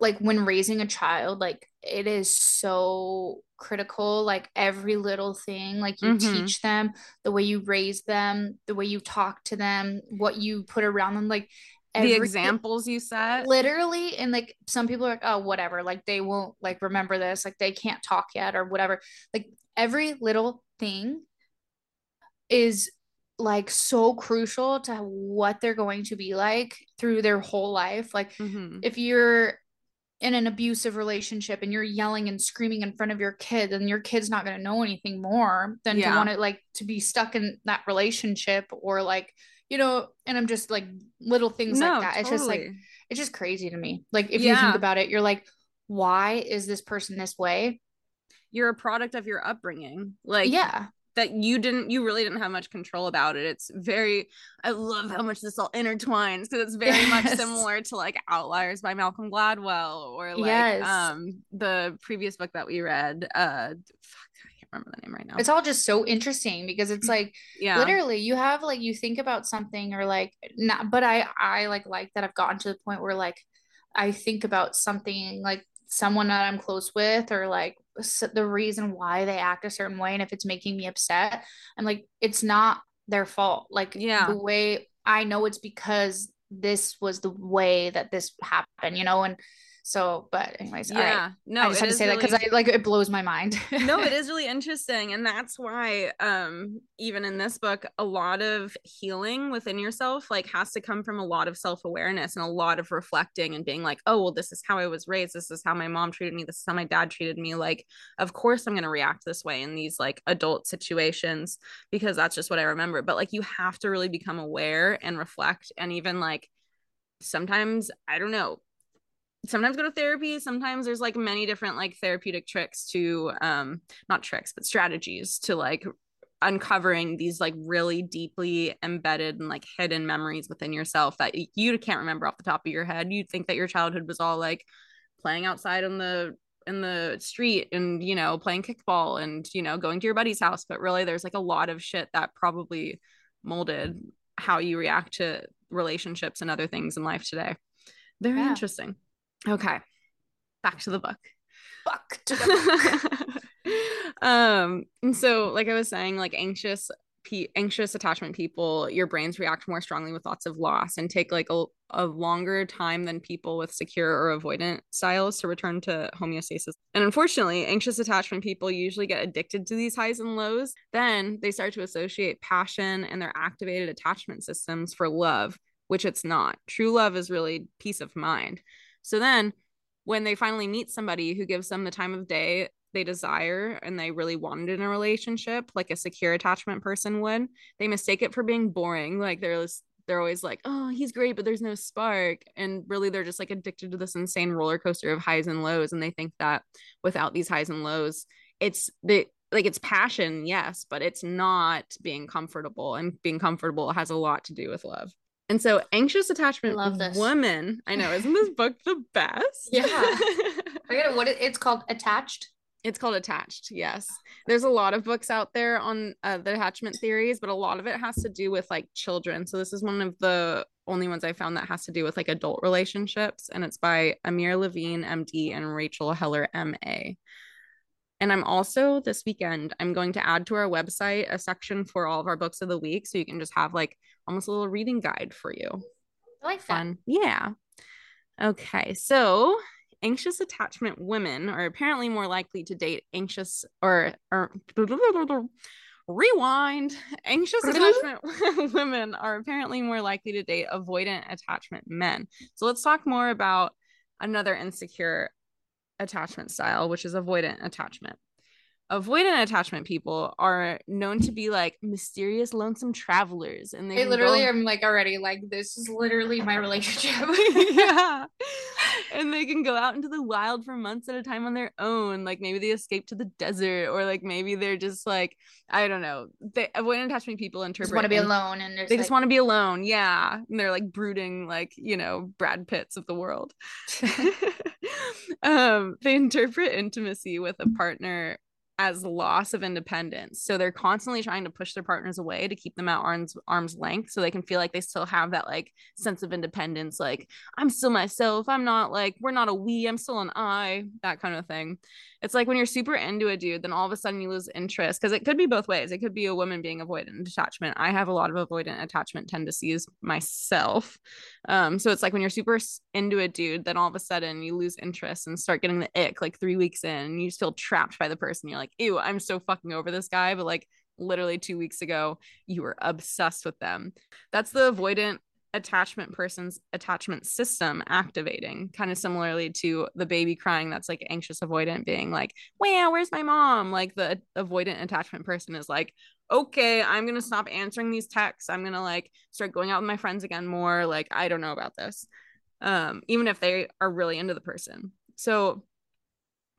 like when raising a child like it is so critical like every little thing like you mm-hmm. teach them the way you raise them the way you talk to them what you put around them like the examples you set literally and like some people are like oh whatever like they won't like remember this like they can't talk yet or whatever like every little thing is like so crucial to what they're going to be like through their whole life like mm-hmm. if you're in an abusive relationship and you're yelling and screaming in front of your kid and your kid's not going to know anything more than yeah. to want to like to be stuck in that relationship or like you know and i'm just like little things no, like that totally. it's just like it's just crazy to me like if yeah. you think about it you're like why is this person this way you're a product of your upbringing like yeah that you didn't you really didn't have much control about it it's very i love how much this all intertwines because it's very yes. much similar to like outliers by malcolm gladwell or like yes. um the previous book that we read uh fuck, i can't remember the name right now it's all just so interesting because it's like yeah literally you have like you think about something or like not but i i like like that i've gotten to the point where like i think about something like someone that i'm close with or like the reason why they act a certain way and if it's making me upset i'm like it's not their fault. Like yeah. the way i know it's because this was the way that this happened you know and so, but anyways, yeah, no, I just had to say really, that because I like it blows my mind. no, it is really interesting, and that's why, um, even in this book, a lot of healing within yourself like has to come from a lot of self awareness and a lot of reflecting and being like, oh, well, this is how I was raised. This is how my mom treated me. This is how my dad treated me. Like, of course, I'm gonna react this way in these like adult situations because that's just what I remember. But like, you have to really become aware and reflect, and even like sometimes I don't know sometimes go to therapy sometimes there's like many different like therapeutic tricks to um not tricks but strategies to like uncovering these like really deeply embedded and like hidden memories within yourself that you can't remember off the top of your head. You think that your childhood was all like playing outside on the in the street and you know playing kickball and you know going to your buddy's house but really there's like a lot of shit that probably molded how you react to relationships and other things in life today very yeah. interesting okay. Back to the book. Back to the book. Um and so like i was saying like anxious anxious attachment people your brains react more strongly with lots of loss and take like a, a longer time than people with secure or avoidant styles to return to homeostasis. And unfortunately anxious attachment people usually get addicted to these highs and lows. Then they start to associate passion and their activated attachment systems for love which it's not. True love is really peace of mind so then when they finally meet somebody who gives them the time of day they desire and they really wanted in a relationship, like a secure attachment person would, they mistake it for being boring. Like they're they're always like, oh, he's great, but there's no spark. And really, they're just like addicted to this insane roller coaster of highs and lows. And they think that without these highs and lows, it's the like it's passion, yes, but it's not being comfortable. And being comfortable has a lot to do with love. And so, anxious attachment Love this. woman, I know, isn't this book the best? Yeah. I got what it, it's called attached. It's called Attached. Yes. There's a lot of books out there on uh, the attachment theories, but a lot of it has to do with like children. So this is one of the only ones I found that has to do with like adult relationships. And it's by Amir Levine, MD, and Rachel Heller, MA. And I'm also this weekend, I'm going to add to our website a section for all of our books of the week. So you can just have like almost a little reading guide for you. I like Fun. That. Yeah. Okay. So anxious attachment women are apparently more likely to date anxious or, or rewind anxious attachment women are apparently more likely to date avoidant attachment men so let's talk more about another insecure attachment style which is avoidant attachment avoidant attachment people are known to be like mysterious lonesome travelers and they literally go... am like already like this is literally my relationship. Yeah. And they can go out into the wild for months at a time on their own like maybe they escape to the desert or like maybe they're just like i don't know they avoidant attachment people interpret want to be alone and they like... just want to be alone yeah and they're like brooding like you know brad pitts of the world. Um they interpret intimacy with a partner as loss of independence. So they're constantly trying to push their partners away to keep them at arm's arm's length so they can feel like they still have that like sense of independence like I'm still myself. I'm not like we're not a we, I'm still an I, that kind of thing. It's like when you're super into a dude then all of a sudden you lose interest because it could be both ways. It could be a woman being avoidant attachment. I have a lot of avoidant attachment tendencies myself. Um so it's like when you're super into a dude then all of a sudden you lose interest and start getting the ick like 3 weeks in and you feel trapped by the person. You're like, ew, I'm so fucking over this guy. But like literally two weeks ago, you were obsessed with them. That's the avoidant attachment person's attachment system activating kind of similarly to the baby crying that's like anxious avoidant being like wow where's my mom? Like the avoidant attachment person is like okay i'm gonna stop answering these texts. I'm gonna like start going out with my friends again more. Like i don't know about this um even if they are really into the person. So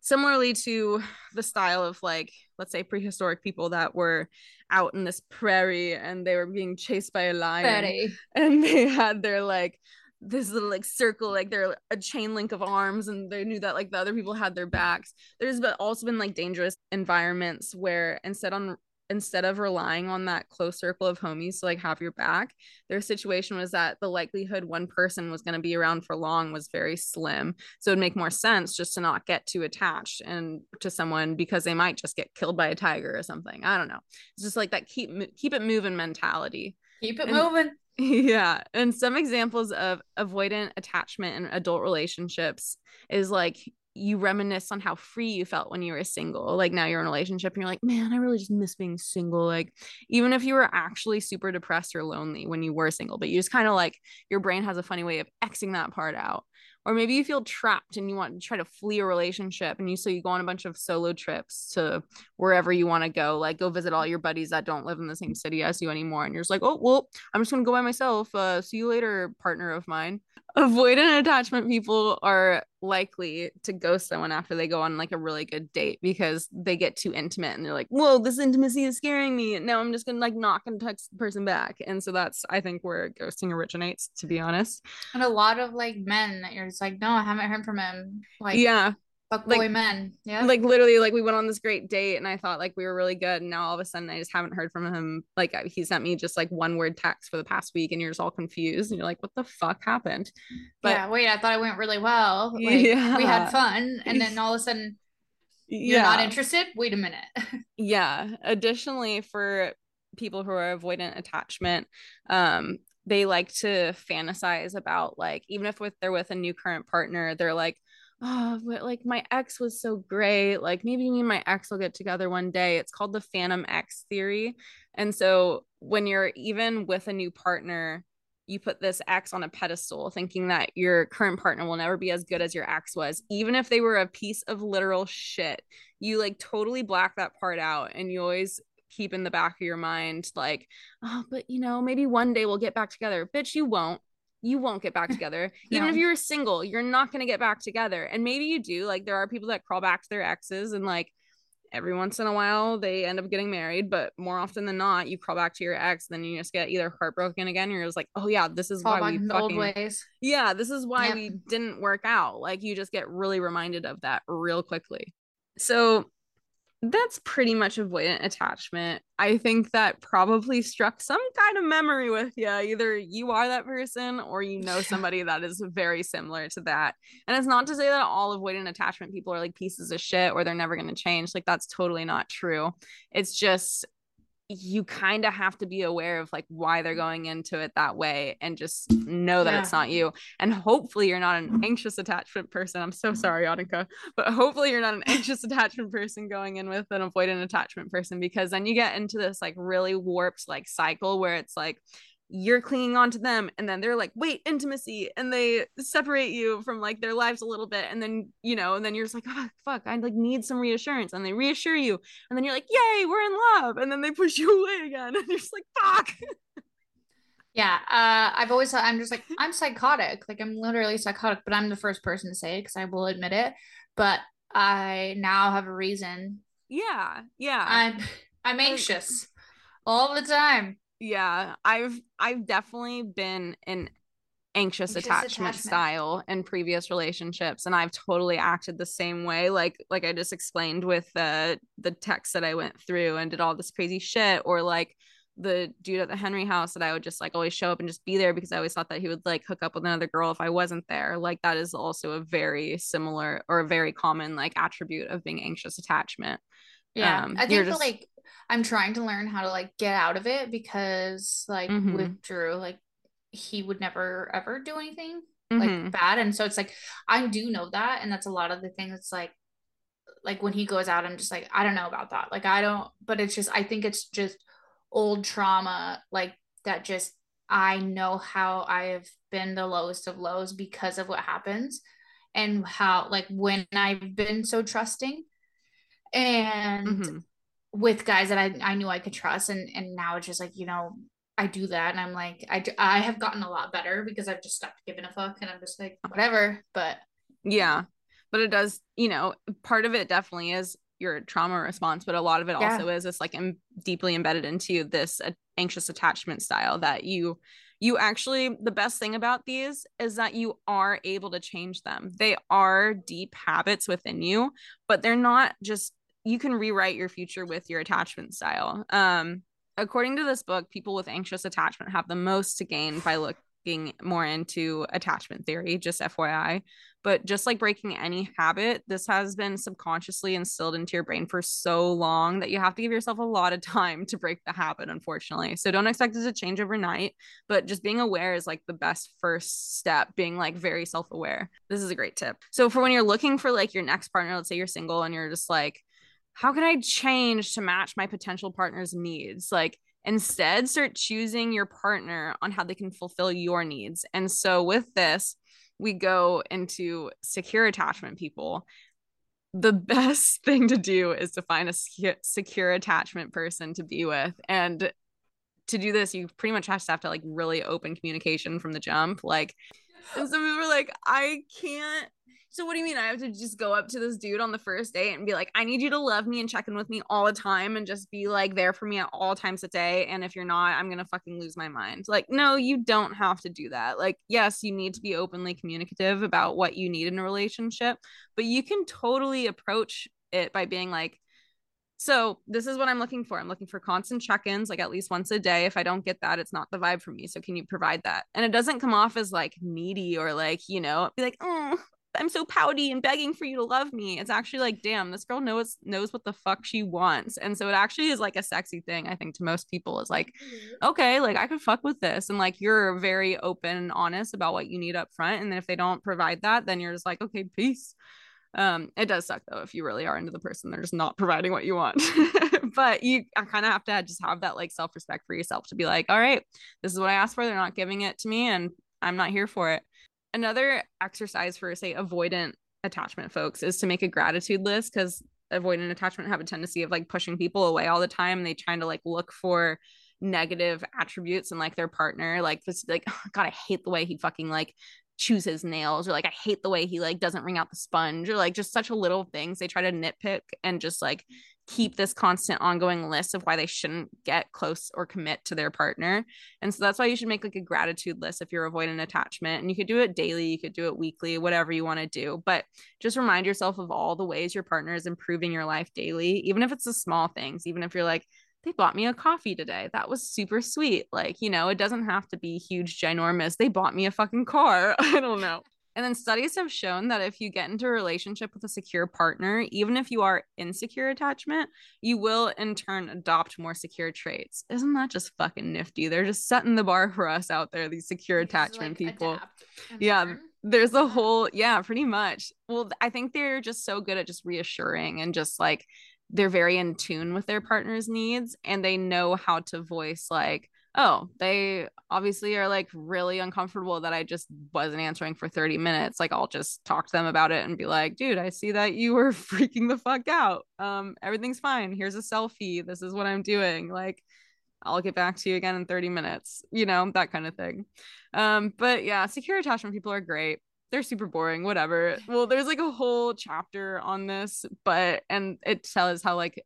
similarly to the style of like let's say prehistoric people that were out in this prairie and they were being chased by a lion prairie. and they had their like this little like circle like they're a chain link of arms and they knew that like the other people had their backs there's but also been like dangerous environments where instead on instead of relying on that close circle of homies to like have your back, their situation was that the likelihood one person was going to be around for long was very slim. So it'd make more sense just to not get too attached and to someone because they might just get killed by a tiger or something. I don't know. It's just like that keep keep it moving mentality. Keep it and, moving. Yeah. And some examples of avoidant attachment in adult relationships is like you reminisce on how free you felt when you were single. Like now you're in a relationship and you're like, man, I really just miss being single. Like, even if you were actually super depressed or lonely when you were single, but you just kind of like your brain has a funny way of Xing that part out. Or maybe you feel trapped and you want to try to flee a relationship and you so you go on a bunch of solo trips to wherever you want to go, like go visit all your buddies that don't live in the same city as you anymore. And you're just like, oh, well, I'm just going to go by myself. Uh, see you later, partner of mine. Avoidant attachment people are likely to ghost someone after they go on like a really good date because they get too intimate and they're like, whoa, this intimacy is scaring me. And now I'm just gonna like not gonna text the person back. And so that's I think where ghosting originates, to be honest. And a lot of like men that you're just like, no, I haven't heard from him. Like yeah. Fuck boy like, men. Yeah. Like literally, like we went on this great date and I thought like we were really good. And now all of a sudden I just haven't heard from him. Like he sent me just like one word text for the past week and you're just all confused. And you're like, what the fuck happened? But yeah, wait, I thought it went really well. Like, yeah. We had fun. And then all of a sudden you're yeah. not interested. Wait a minute. yeah. Additionally, for people who are avoidant attachment, um, they like to fantasize about like even if with they're with a new current partner, they're like, oh, but like my ex was so great. Like maybe me and my ex will get together one day. It's called the Phantom Ex theory. And so when you're even with a new partner, you put this ex on a pedestal thinking that your current partner will never be as good as your ex was, even if they were a piece of literal shit. You like totally black that part out and you always keep in the back of your mind like, oh, but you know, maybe one day we'll get back together. Bitch, you won't you won't get back together. no. Even if you're single, you're not going to get back together. And maybe you do. Like there are people that crawl back to their exes and like every once in a while they end up getting married, but more often than not, you crawl back to your ex, then you just get either heartbroken again, or you're just like, oh yeah, this is why we fucking ways. yeah, this is why yep. we didn't work out. Like you just get really reminded of that real quickly. So that's pretty much avoidant attachment. I think that probably struck some kind of memory with you. Either you are that person or you know somebody that is very similar to that. And it's not to say that all avoidant attachment people are like pieces of shit or they're never going to change. Like, that's totally not true. It's just you kind of have to be aware of like why they're mm. going into it that way and just know that yeah. it's not you. And hopefully you're not an anxious attachment person. I'm so sorry Annika but hopefully you're not an anxious attachment person going in with an avoidant attachment person because then you get into this like really warped like cycle where it's like you're clinging on to them and then they're like wait intimacy and they separate you from like their lives a little bit and then you know and then you're just like oh fuck i like need some reassurance and they reassure you and then you're like yay we're in love and then they push you away again and you're just like fuck. Yeah uh i've always thought i'm just like i'm psychotic like i'm literally psychotic but i'm the first person to say it because i will admit it but i now have a reason. Yeah yeah. I'm i'm anxious all the time yeah i've i've definitely been an anxious, anxious attachment, attachment, style in previous relationships and i've totally acted the same way like like i just explained with the the text that i went through and did all this crazy shit or like the dude at the henry house that i would just like always show up and just be there because i always thought that he would like hook up with another girl if i wasn't there. Like that is also a very similar or a very common like attribute of being anxious attachment. Yeah um, i think just... like I'm trying to learn how to like get out of it because like mm-hmm. with Drew, like he would never ever do anything mm-hmm. like bad. And so it's like I do know that. And that's a lot of the things it's like like when he goes out, I'm just like, I don't know about that. Like I don't, but it's just I think it's just old trauma, like that just I know how I have been the lowest of lows because of what happens and how like when I've been so trusting and mm-hmm with guys that I, I knew I could trust and and now it's just like you know I do that and I'm like I I have gotten a lot better because I've just stopped giving a fuck and I'm just like whatever but yeah but it does you know part of it definitely is your trauma response but a lot of it yeah. also is it's like Im- deeply embedded into this uh, anxious attachment style that you you actually the best thing about these is that you are able to change them they are deep habits within you but they're not just you can rewrite your future with your attachment style. Um, according to this book, people with anxious attachment have the most to gain by looking more into attachment theory, just FYI. But just like breaking any habit, this has been subconsciously instilled into your brain for so long that you have to give yourself a lot of time to break the habit, unfortunately. So don't expect it to change overnight, but just being aware is like the best first step, being like very self aware. This is a great tip. So for when you're looking for like your next partner, let's say you're single and you're just like, how can I change to match my potential partner's needs? Like, instead, start choosing your partner on how they can fulfill your needs. And so, with this, we go into secure attachment people. The best thing to do is to find a secure attachment person to be with. And to do this, you pretty much have to have to like really open communication from the jump. Like, and some people are like, I can't so what do you mean? I have to just go up to this dude on the first date and be like, I need you to love me and check in with me all the time and just be like there for me at all times a day. And if you're not, I'm gonna fucking lose my mind. Like, no, you don't have to do that. Like, yes, you need to be openly communicative about what you need in a relationship, but you can totally approach it by being like, so this is what I'm looking for. I'm looking for constant check-ins, like at least once a day. If I don't get that, it's not the vibe for me. So can you provide that? And it doesn't come off as like needy or like, you know, be like, oh, I'm so pouty and begging for you to love me. It's actually like, damn, this girl knows knows what the fuck she wants. And so it actually is like a sexy thing, I think, to most people is like, mm-hmm. okay, like I could fuck with this. And like you're very open and honest about what you need up front. And then if they don't provide that, then you're just like, okay, peace. Um, it does suck though if you really are into the person, they're just not providing what you want. but you I kind of have to just have that like self-respect for yourself to be like, all right, this is what I asked for. They're not giving it to me and I'm not here for it. Another exercise for say avoidant attachment folks is to make a gratitude list because avoidant attachment have a tendency of like pushing people away all the time. They trying to like look for negative attributes and like their partner like this like oh, god i hate the way he fucking like chews his nails or like I hate the way he like doesn't wring out the sponge or like just such a little things they try to nitpick and just like keep this constant ongoing list of why they shouldn't get close or commit to their partner. And so that's why you should make like a gratitude list if you're avoiding attachment. And you could do it daily, you could do it weekly, whatever you want to do. But just remind yourself of all the ways your partner is improving your life daily, even if it's the small things, even if you're like, they bought me a coffee today. That was super sweet. Like, you know, it doesn't have to be huge, ginormous. They bought me a fucking car. I don't know. And then studies have shown that if you get into a relationship with a secure partner, even if you are insecure attachment, you will in turn adopt more secure traits. Isn't that just fucking nifty? They're just setting the bar for us out there, these secure attachment like people. Yeah. Learn. There's a whole, yeah, pretty much. Well, I think they're just so good at just reassuring and just like they're very in tune with their partner's needs and they know how to voice like oh they obviously are like really uncomfortable that i just wasn't answering for 30 minutes. Like i'll just talk to them about it and be like dude i see that you were freaking the fuck out. Um everything's fine. Here's a selfie. This is what i'm doing. Like i'll get back to you again in 30 minutes you know that kind of thing. Um but yeah secure attachment people are great. They're super boring whatever. Well there's like a whole chapter on this but and it tells how like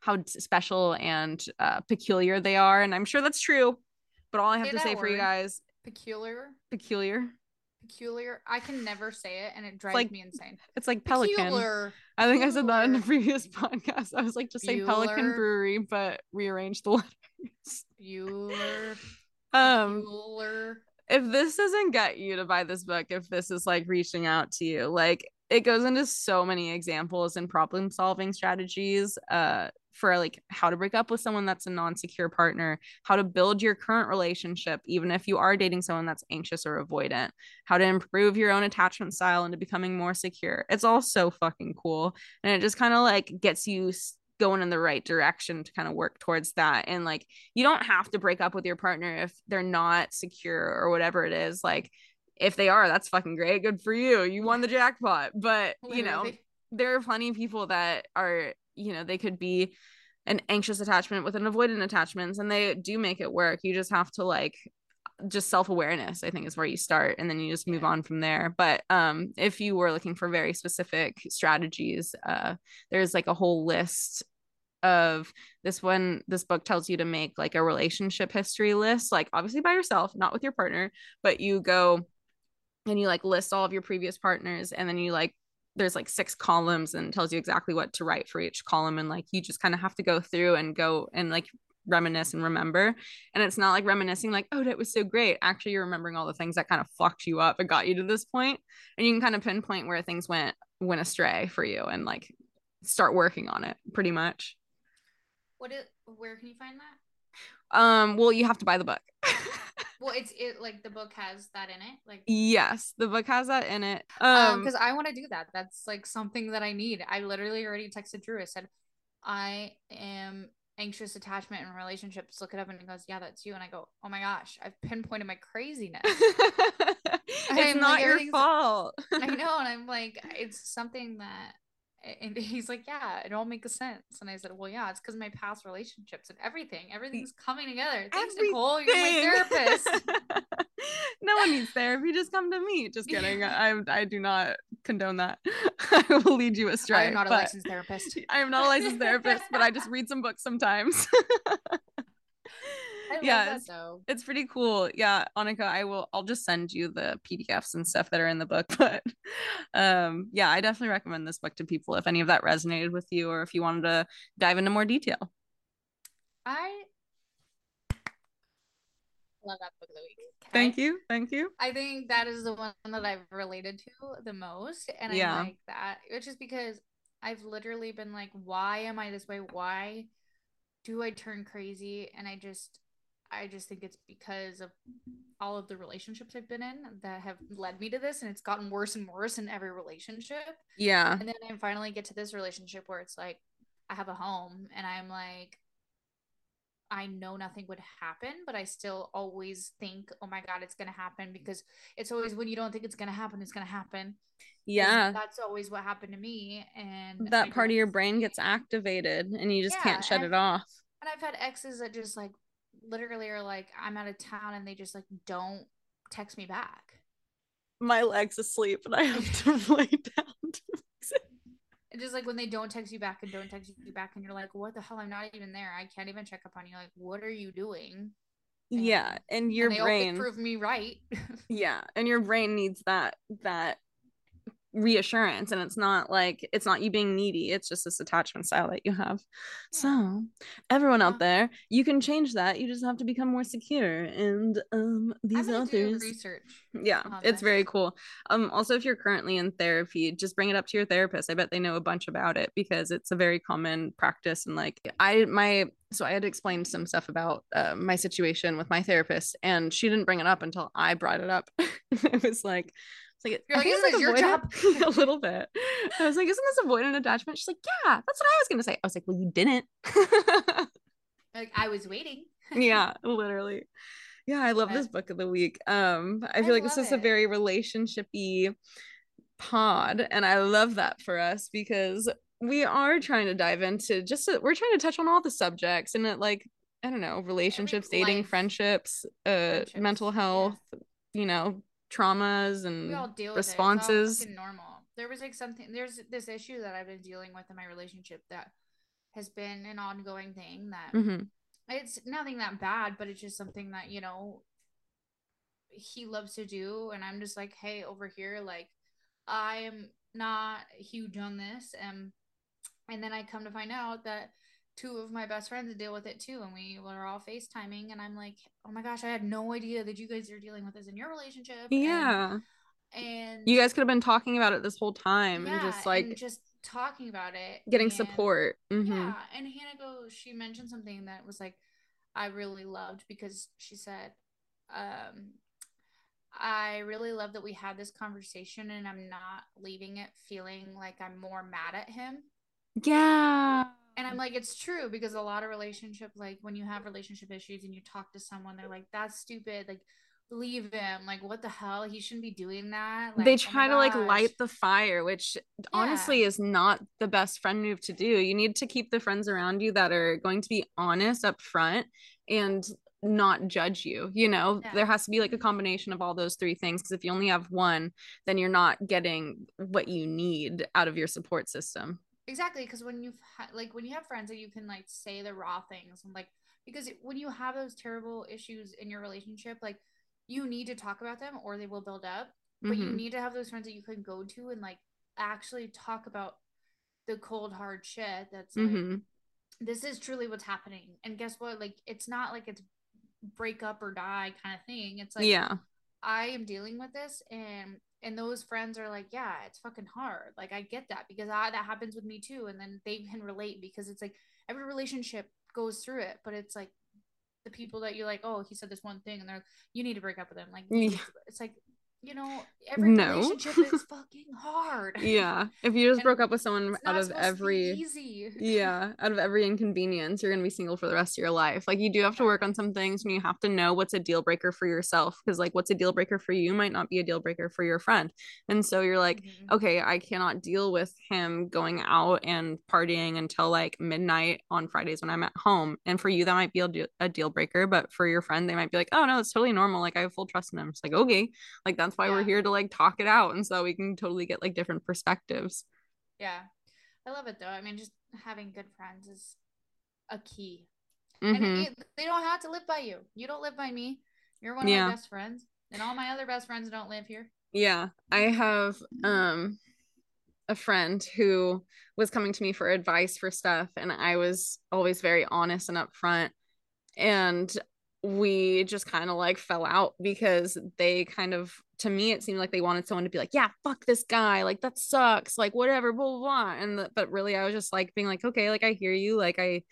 how special and uh, peculiar they are and i'm sure that's true but all i have say to say word. for you guys peculiar? Peculiar. Peculiar? I can never say it and it drives like, me insane. it's like pelican. Peculiar. i think i said that in the previous podcast. I was like just say pelican brewery but rearrange the letters. Bueller. um Bueller if this doesn't get you to buy this book, if this is like reaching out to you, like it goes into so many examples and problem solving strategies uh for like how to break up with someone that's a non-secure partner, how to build your current relationship even if you are dating someone that's anxious or avoidant, how to improve your own attachment style into becoming more secure. It's all so fucking cool. And it just kind of like gets you going in the right direction to kind of work towards that. And like you don't have to break up with your partner if they're not secure or whatever it is. Like if they are that's fucking great. Good for you. You won the jackpot. But you know there are plenty of people that are you know they could be an anxious attachment with an avoidant attachments and they do make it work. You just have to like just self-awareness i think is where you start and then you just move yeah. on from there. But um if you were looking for very specific strategies uh there's like a whole list of this one this book tells you to make like a relationship history list like obviously by yourself not with your partner but you go and you like list all of your previous partners and then you like there's like six columns and tells you exactly what to write for each column and like you just kind of have to go through and go and like reminisce and remember. And it's not like reminiscing, like, oh, that was so great. Actually, you're remembering all the things that kind of fucked you up and got you to this. And you can kind of pinpoint where things went went astray for you and like start working on it pretty much. What is where can you find that? Um, well, you have to buy the book. well, it's it like the book has that in it. Like yes, the book has that in it. Um, because um, I want to do that. That's like something that I need. I literally already texted Drew. I said, I am anxious attachment and relationships look it up and it goes yeah that's you and i go oh my gosh i've pinpointed my craziness it's I'm not like, your fault i know and i'm like it's something that and he's like yeah it all makes sense and i said well yeah it's because my past relationships and everything everything's coming together thanks everything. nicole you're my therapist no one needs therapy just come to me just kidding i i do not condone that. I will lead you astray. I'm not a licensed therapist. I am not a licensed therapist, but I just read some books sometimes. Yeah, it's, it's, pretty cool. Yeah, Annika, I will I'll just send you the PDFs and stuff that are in the book. But um yeah, I definitely recommend this book to people if any of that resonated with you or if you wanted to dive into more detail. I love that book of the week. Can thank I, you. Thank you. I think that is the one that I've related to the most. And yeah. I like that. Which is because I've literally been like, why am I this way? Why do I turn crazy? And I just I just think it's because of all of the relationships I've been in that have led me to this and it's gotten worse and worse in every relationship. Yeah. And then I finally get to this relationship where it's like I have a home and I'm like I know nothing would happen, but I still always think, oh my God, it's going to happen because it's always when you don't think it's going to happen, it's going to happen. Yeah. That's always what happened to me. And that I part of your brain gets activated and you just yeah, can't shut it off. And I've had exes that just like literally are like, I'm out of town and they just like don't text me back. My leg's asleep and I have to lay down to fix it. And just like when they don't text you back and don't text you back and you're like, what the hell? I'm not even there. I can't even check up on you. Like, what are you doing? And, yeah. And your and brain prove me right. yeah. And your brain needs that that reassurance and it's not like it's not you being needy it's just this attachment style that you have yeah. so everyone out there you can change that you just have to become more secure and um these authors research yeah it's very cool um also if you're currently in therapy just bring it up to your therapist i bet they know a bunch about it because it's a very common practice and like i my so I had explained some stuff about uh, my situation with my therapist, and she didn't bring it up until I brought it up. it was like, it's like, You're like, is like your job? a little bit. I was like, isn't this avoidant attachment? She's like, yeah, that's what I was gonna say. I was like, well, you didn't. like I was waiting. yeah, literally. Yeah, I love this book of the week. Um, I feel I like this is it. a very relationshipy pod, and I love that for us because we are trying to dive into just a, we're trying to touch on all the subjects and it like I don't know relationships, dating, friendships, uh, friendships. mental health, yeah. you know, traumas and we all deal responses. It. normal. There was like something. There's this issue that I've been dealing with in my relationship that has been an ongoing thing. That mm-hmm. it's nothing that bad, but it's just something that you know he loves to do, and I'm just like, hey, over here, like I am not huge on this, and and then I come to find out that two of my best friends deal with it too and we were all facetiming and i'm like oh my gosh i had no idea that you guys are dealing with this in your relationship yeah and, and you guys could have been talking about it this whole time yeah, and just like and just talking about it getting and, support mm-hmm. yeah and hannah goes she mentioned something that was like i really loved because she said um I really love that we had this conversation and I'm not leaving it feeling like I'm more mad at him. Yeah and i'm mm. like it's true because a lot of relationship like when you have relationship issues and you talk to someone they're like that's stupid like leave him like what the hell? He shouldn't be doing that like, they oh try oh to like light the fire which yeah. honestly is not the best friend move to do. You need to keep the friends around you that are going to be honest up front and not judge you you know? Yeah. there has to be like a combination of all those three things because if you only have one then you're not getting what you need out of your support system exactly because when you've ha- like when you have friends that you can like say the raw things and like because when you have those terrible issues in your relationship like you need to talk about them or they will build up but mm-hmm. you need to have those friends that you can go to and like actually talk about the cold hard shit that's like mm-hmm. this is truly what's happening and guess what like it's not like it's break up or die kind of thing it's like yeah i am dealing with this and and those friends are like yeah it's fucking hard like i get that because I, that happens with me too and then they can relate because it's like every relationship goes through it but it's like the people that you're like oh he said this one thing and they're like, you need to break up with him like yeah. it's like you know, every no. relationship is fucking hard. Yeah. If you just and broke up with someone out of every easy. Yeah, out of every inconvenience, you're gonna be single for the rest of your life. Like you do have to work on some things and you have to know what's a deal breaker for yourself. Cause like what's a deal breaker for you might not be a deal breaker for your friend. And so you're like, mm-hmm. okay, I cannot deal with him going out and partying until like midnight on Fridays when I'm at home. And for you, that might be a deal, a deal breaker, but for your friend, they might be like, oh no, it's totally normal. Like I have full trust in him. It's like, okay, like that that's why Yeah. we're here to like talk it out and so we can totally get like different perspectives Yeah. I love it though. I mean, just having good friends is a key. Mhm. And it, they don't have to live by you. You don't live by me. You're one of Yeah. my best friends. And all my other best friends don't live here. Yeah, I have um a friend who was coming to me for advice for stuff and I was always very honest and upfront and we just kind of like fell out because they kind of to me it seemed like they wanted someone to be like yeah fuck this guy like that sucks like whatever blah blah blah and the, but really I was just like being like okay like I hear you like I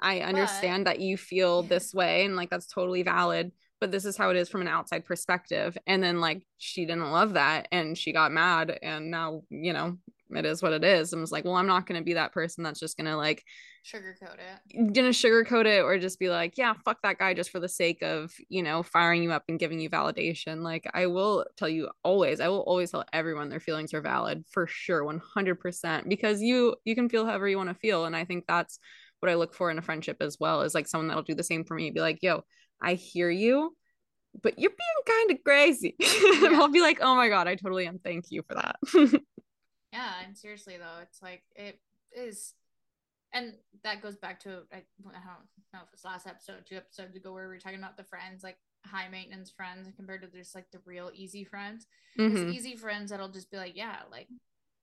I understand that you feel this way and like that's totally valid but this is how it is from an outside perspective and then like she didn't love that and she got mad and now you know it is what it is. And was like well i'm not going to be that person that's just going to like Sugarcoat it. gonna sugarcoat it or just be like yeah fuck that guy just for the sake of you know firing you up and giving you validation. Like i will tell you always i will always tell everyone their feelings are valid for sure 100% because you you can feel however you want to feel. And i think that's what i look for in a friendship as well is like someone that'll do the same for me be like yo i hear you but you're being kind of crazy. And i'll be like oh my god i totally am. Thank you for that Yeah, and seriously though, it's like it is, and that goes back to I, I don't know if it's last episode, two episodes ago, where we were talking about the friends, like high maintenance friends, compared to just like the real easy friends. Mhm. easy friends that'll just be like, yeah, like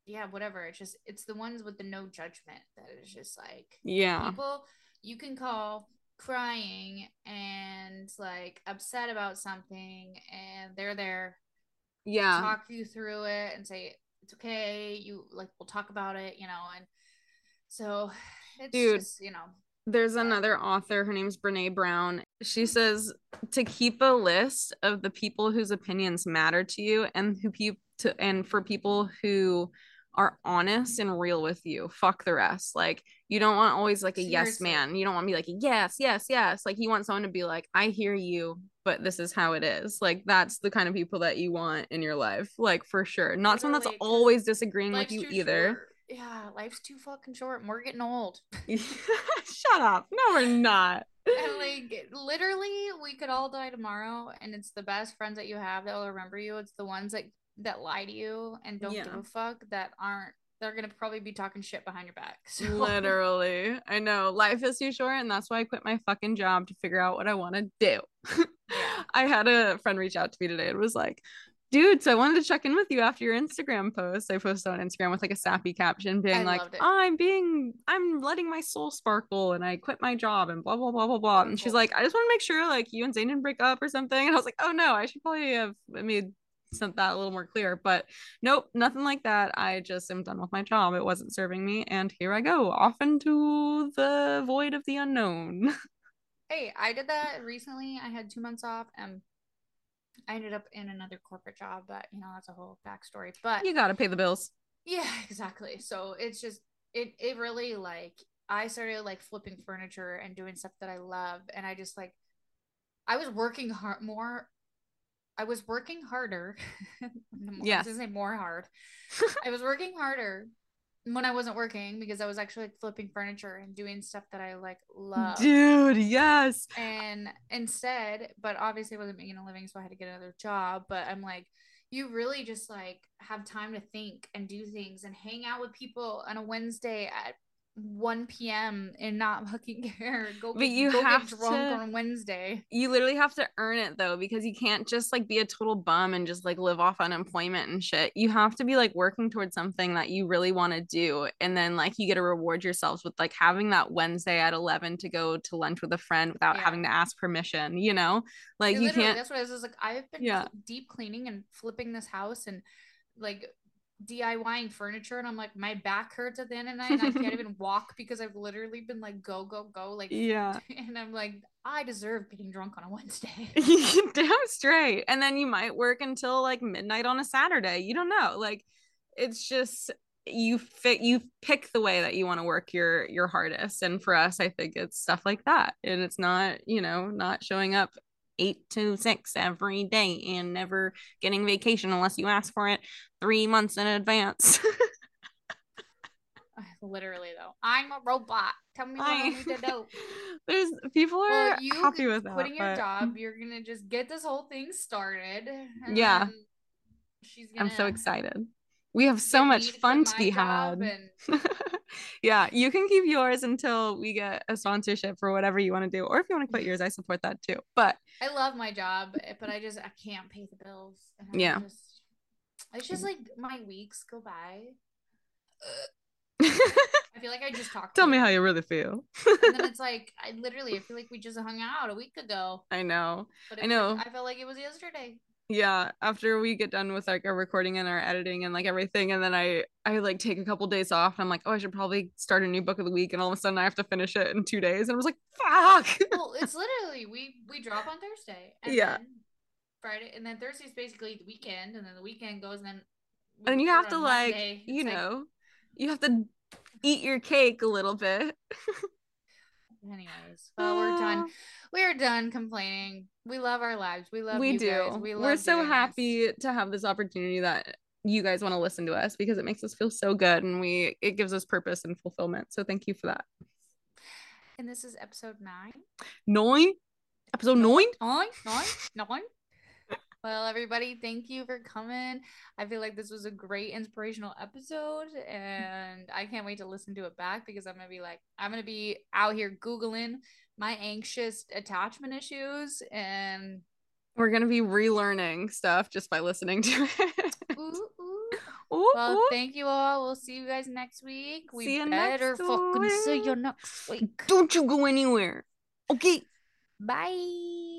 yeah, whatever. It's just it's the ones with the no judgment that is just like yeah people you can call crying and like upset about something, and they're there yeah talk you through it and say it's okay you like we'll talk about it you know and so it's Dude. just you know There's another author, her name's Brene Brown. She says to keep a list of the people whose opinions matter to you and who people to and for people who are honest and real with you. Fuck the rest. Like you don't want always like a yes man. You don't want to be like yes, yes, yes. Like you want someone to be like, I hear you, but this is how it is. Like that's the kind of people that you want in your life. Like for sure. Not someone that's always disagreeing with you either. short. yeah life's too fucking short and we're getting old Shut up. No, we're not. and like literally we could all die tomorrow and it's the best friends that you have that will remember you it's the ones that that lie to you and don't give a fuck that aren't they're gonna probably be talking shit behind your back so Literally. I know. Life is too short, and that's why I quit my fucking job to figure out what I want to do. I had a friend reach out to me today and was like, Dude, so I wanted to check in with you after your Instagram post. I posted on Instagram with like a sappy caption being I like, it. I'm being, I'm letting my soul sparkle and I quit my job and blah, blah, blah, blah, blah. And she's like, I just want to make sure like you and Zane didn't break up or something. And I was like, Oh no, I should probably have made sent that a little more clear. But nope, nothing like that. I just am done with my job. It wasn't serving me. And here I go, off into the void of the unknown. Hey, I did that recently. I had two months off and I ended up in another corporate job, but you know, that's a whole backstory. But you gotta pay the bills. yeah, exactly. So it's just it it really like I started like flipping furniture and doing stuff that I love and I just like I was working hard more I was working harder. I gonna say more hard. I was working harder when I wasn't working because I was actually like flipping furniture and doing stuff that I like love. Dude, yes. And instead, but obviously I wasn't making a living, so I had to get another job. But I'm like, you really just like have time to think and do things and hang out with people on a Wednesday at 1 p.m. and not fucking care. Go, But you go have get drunk to- on Wednesday. you literally have to earn it though because you can't just like be a total bum and just like live off unemployment and shit you have to be like working towards something that you really want to do and then like you get to reward yourselves with like having that wednesday at 11 to go to lunch with a friend without Yeah. having to ask permission you know like you can't That's what I was, like. I've been Yeah. deep cleaning and flipping this house and like DIYing furniture, and I'm like, my back hurts at the end of the night, and I can't even walk because I've literally been like, go, go, go, like, yeah. and I'm like, I deserve being drunk on a Wednesday. damn straight. And then you might work until like midnight on a saturday. You don't know. Like it's just you fit you pick the way that you want to work your your hardest. And for us i think it's stuff like that. And it's not you know not showing up eight to six every day and never getting vacation unless you ask for it three months in advance literally though, I'm a robot. Tell me what I need to do. there's people are Well, you happy with that quitting your job, you're gonna just get this whole thing started. Yeah. She's I'm so excited. We have so much fun to be had. and- yeah, you can keep yours until we get a sponsorship for whatever you want to do. Or if you want to quit yours, I support that too. But I love my job, eh, but I just I can't pay the bills. Yeah. just, it's just like my weeks go by. I feel like I just talked. tell me how you really feel. And then it's like I literally I feel like we just hung out a week ago. I know. I know. Was, I felt like it was yesterday. Yeah after we get done with like our recording and our editing and like everything and then i i like take a couple days off and i'm like oh i should probably start a new book of the week and all of a sudden i have to finish it in two days and i was like fuck Well, it's literally we we drop on Thursday. And Yeah. Friday and then Thursday's basically the weekend, and then the weekend goes, and then. and you have to like Monday. you It's like- know you have to eat your cake a little bit Anyways, well, we're done. We're done complaining. We love our lives. We love we do guys. We love we're so doing this. happy to have this opportunity that you guys want to listen to us because it makes us feel so good and we it gives us purpose and fulfillment so thank you for that And this is episode nine. nine episode nine Nine, nine, nine. Well, everybody, thank you for coming. I feel like this was a great inspirational episode, and I can't wait to listen to it back because I'm gonna be like, I'm gonna be out here googling my anxious attachment issues, and we're gonna be relearning stuff just by listening to it ooh, ooh. Ooh, Well, thank you all. We'll see you guys next week. We See you better next fucking see you next week. Don't you go anywhere. Okay. Bye.